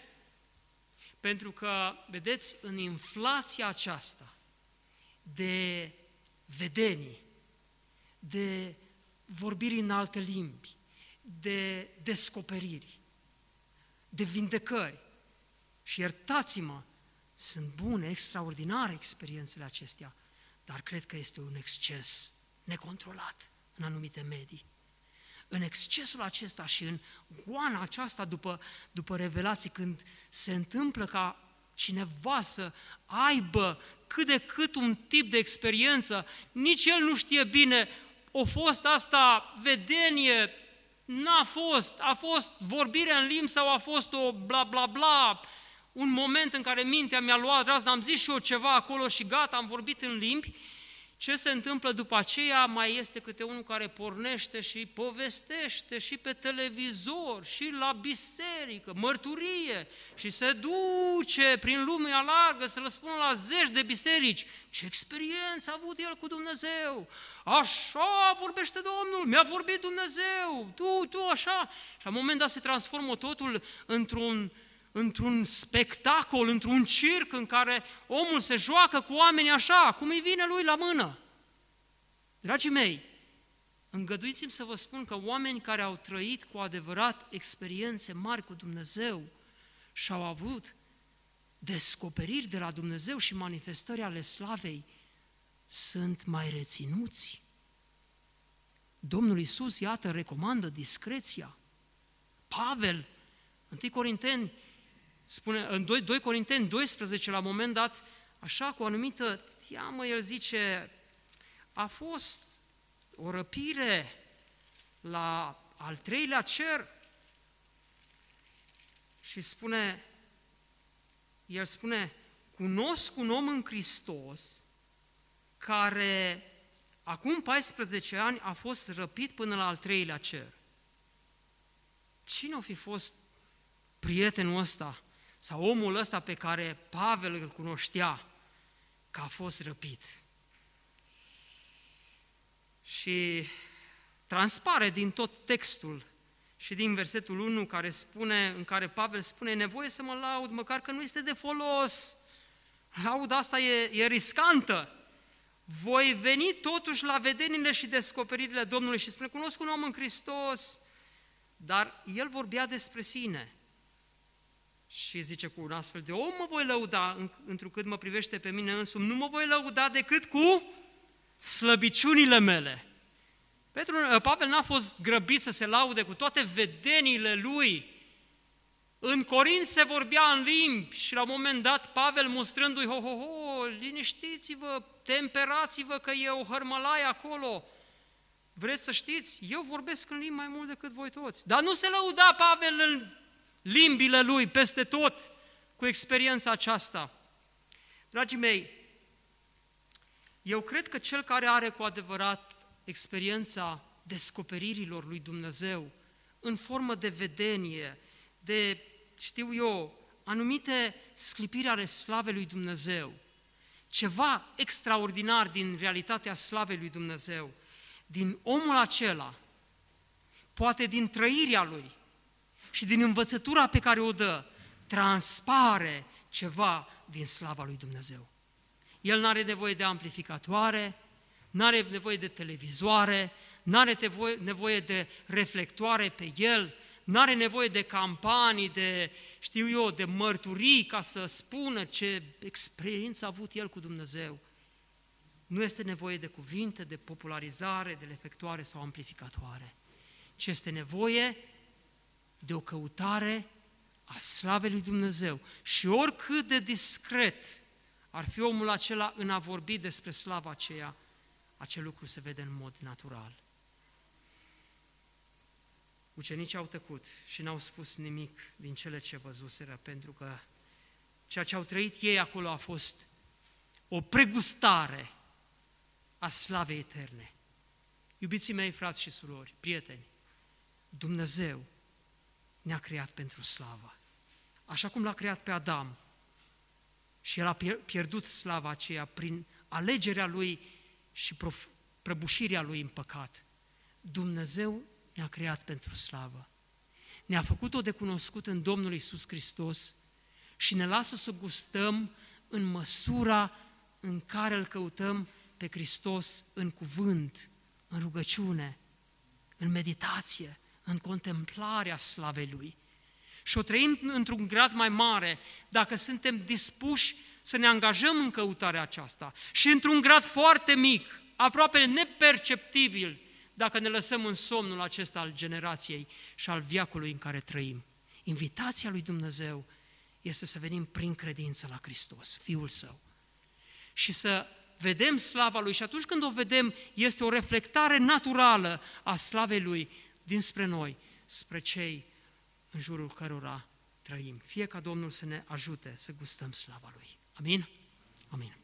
Pentru că, vedeți, în inflația aceasta de vedenii, de vorbiri în alte limbi, de descoperiri, de vindecări. Și iertați-mă, sunt bune, extraordinare experiențele acestea, dar cred că este un exces necontrolat în anumite medii. În excesul acesta și în goana aceasta după, după revelații, când se întâmplă ca cineva să aibă cât de cât un tip de experiență, nici el nu știe bine, o fost asta vedenie, n-a fost, a fost vorbire în limbi sau a fost o bla bla bla, un moment în care mintea mi-a luat razna, am zis și eu ceva acolo și gata, am vorbit în limbi, ce se întâmplă după aceea? Mai este câte unul care pornește și povestește și pe televizor și la biserică, mărturie și se duce prin lumea largă să răspundă la zeci de biserici. Ce experiență a avut el cu Dumnezeu! Așa vorbește Domnul, mi-a vorbit Dumnezeu, tu, tu, așa. Și la un moment dat se transformă totul într-un într-un spectacol, într-un circ în care omul se joacă cu oamenii așa, cum îi vine lui la mână. Dragii mei, îngăduiți-mi să vă spun că oameni care au trăit cu adevărat experiențe mari cu Dumnezeu și au avut descoperiri de la Dumnezeu și manifestări ale slavei, sunt mai reținuți. Domnul Isus, iată, recomandă discreția. Pavel, 1 Corinteni, spune, în 2, 2 Corinteni 12, la un moment dat, așa cu o anumită teamă, el zice, a fost o răpire la al treilea cer și spune, el spune, cunosc un om în Hristos care acum 14 ani a fost răpit până la al treilea cer. Cine o fi fost prietenul ăsta sau omul ăsta pe care Pavel îl cunoștea că a fost răpit? Și transpare din tot textul și din versetul 1 care spune, în care Pavel spune, nevoie să mă laud, măcar că nu este de folos. Lauda asta e, e riscantă. Voi veni totuși la vedenile și descoperirile Domnului și spune, cunosc un om în Hristos, dar el vorbea despre sine. Și zice, cu un astfel de om mă voi lăuda, întrucât mă privește pe mine însumi, nu mă voi lăuda decât cu slăbiciunile mele. Petru, ă, Pavel n-a fost grăbit să se laude cu toate vedeniile lui. În Corint se vorbea în limbi și la un moment dat Pavel mustrându-i, ho, ho, ho, liniștiți-vă, temperați-vă că e o hărmălaie acolo. Vreți să știți? Eu vorbesc în limbi mai mult decât voi toți. Dar nu se lăuda Pavel în limbile lui, peste tot, cu experiența aceasta. Dragii mei, eu cred că cel care are cu adevărat experiența descoperirilor lui Dumnezeu în formă de vedenie, de, știu eu, anumite sclipiri ale slavei lui Dumnezeu, ceva extraordinar din realitatea slavei lui Dumnezeu, din omul acela, poate din trăirea lui și din învățătura pe care o dă, transpare ceva din slava lui Dumnezeu. El nu are nevoie de amplificatoare, nu are nevoie de televizoare, nu are nevoie de reflectoare pe el, nu are nevoie de campanii, de, știu eu, de mărturii ca să spună ce experiență a avut el cu Dumnezeu. Nu este nevoie de cuvinte, de popularizare, de efectuare sau amplificatoare, ci este nevoie de o căutare a slavei lui Dumnezeu. Și oricât de discret ar fi omul acela în a vorbi despre slava aceea, acel lucru se vede în mod natural. Ucenicii au tăcut și n-au spus nimic din cele ce văzuseră, pentru că ceea ce au trăit ei acolo a fost o pregustare a slavei eterne. Iubiții mei, frați și surori, prieteni, Dumnezeu ne-a creat pentru slavă. Așa cum l-a creat pe Adam și el a pierdut slava aceea prin alegerea lui și prăbușirea lui în păcat. Dumnezeu ne-a creat pentru slavă. Ne-a făcut-o de cunoscut în Domnul Isus Hristos și ne lasă să gustăm în măsura în care îl căutăm pe Hristos în cuvânt, în rugăciune, în meditație, în contemplarea slavei Lui. Și o trăim într-un grad mai mare dacă suntem dispuși să ne angajăm în căutarea aceasta și într-un grad foarte mic, aproape neperceptibil, dacă ne lăsăm în somnul acesta al generației și al viacului în care trăim. Invitația lui Dumnezeu este să venim prin credință la Hristos, Fiul Său, și să vedem slava Lui și atunci când o vedem, este o reflectare naturală a slavei Lui dinspre noi, spre cei în jurul cărora trăim. Fie ca Domnul să ne ajute să gustăm slava Lui. Amin? Amin.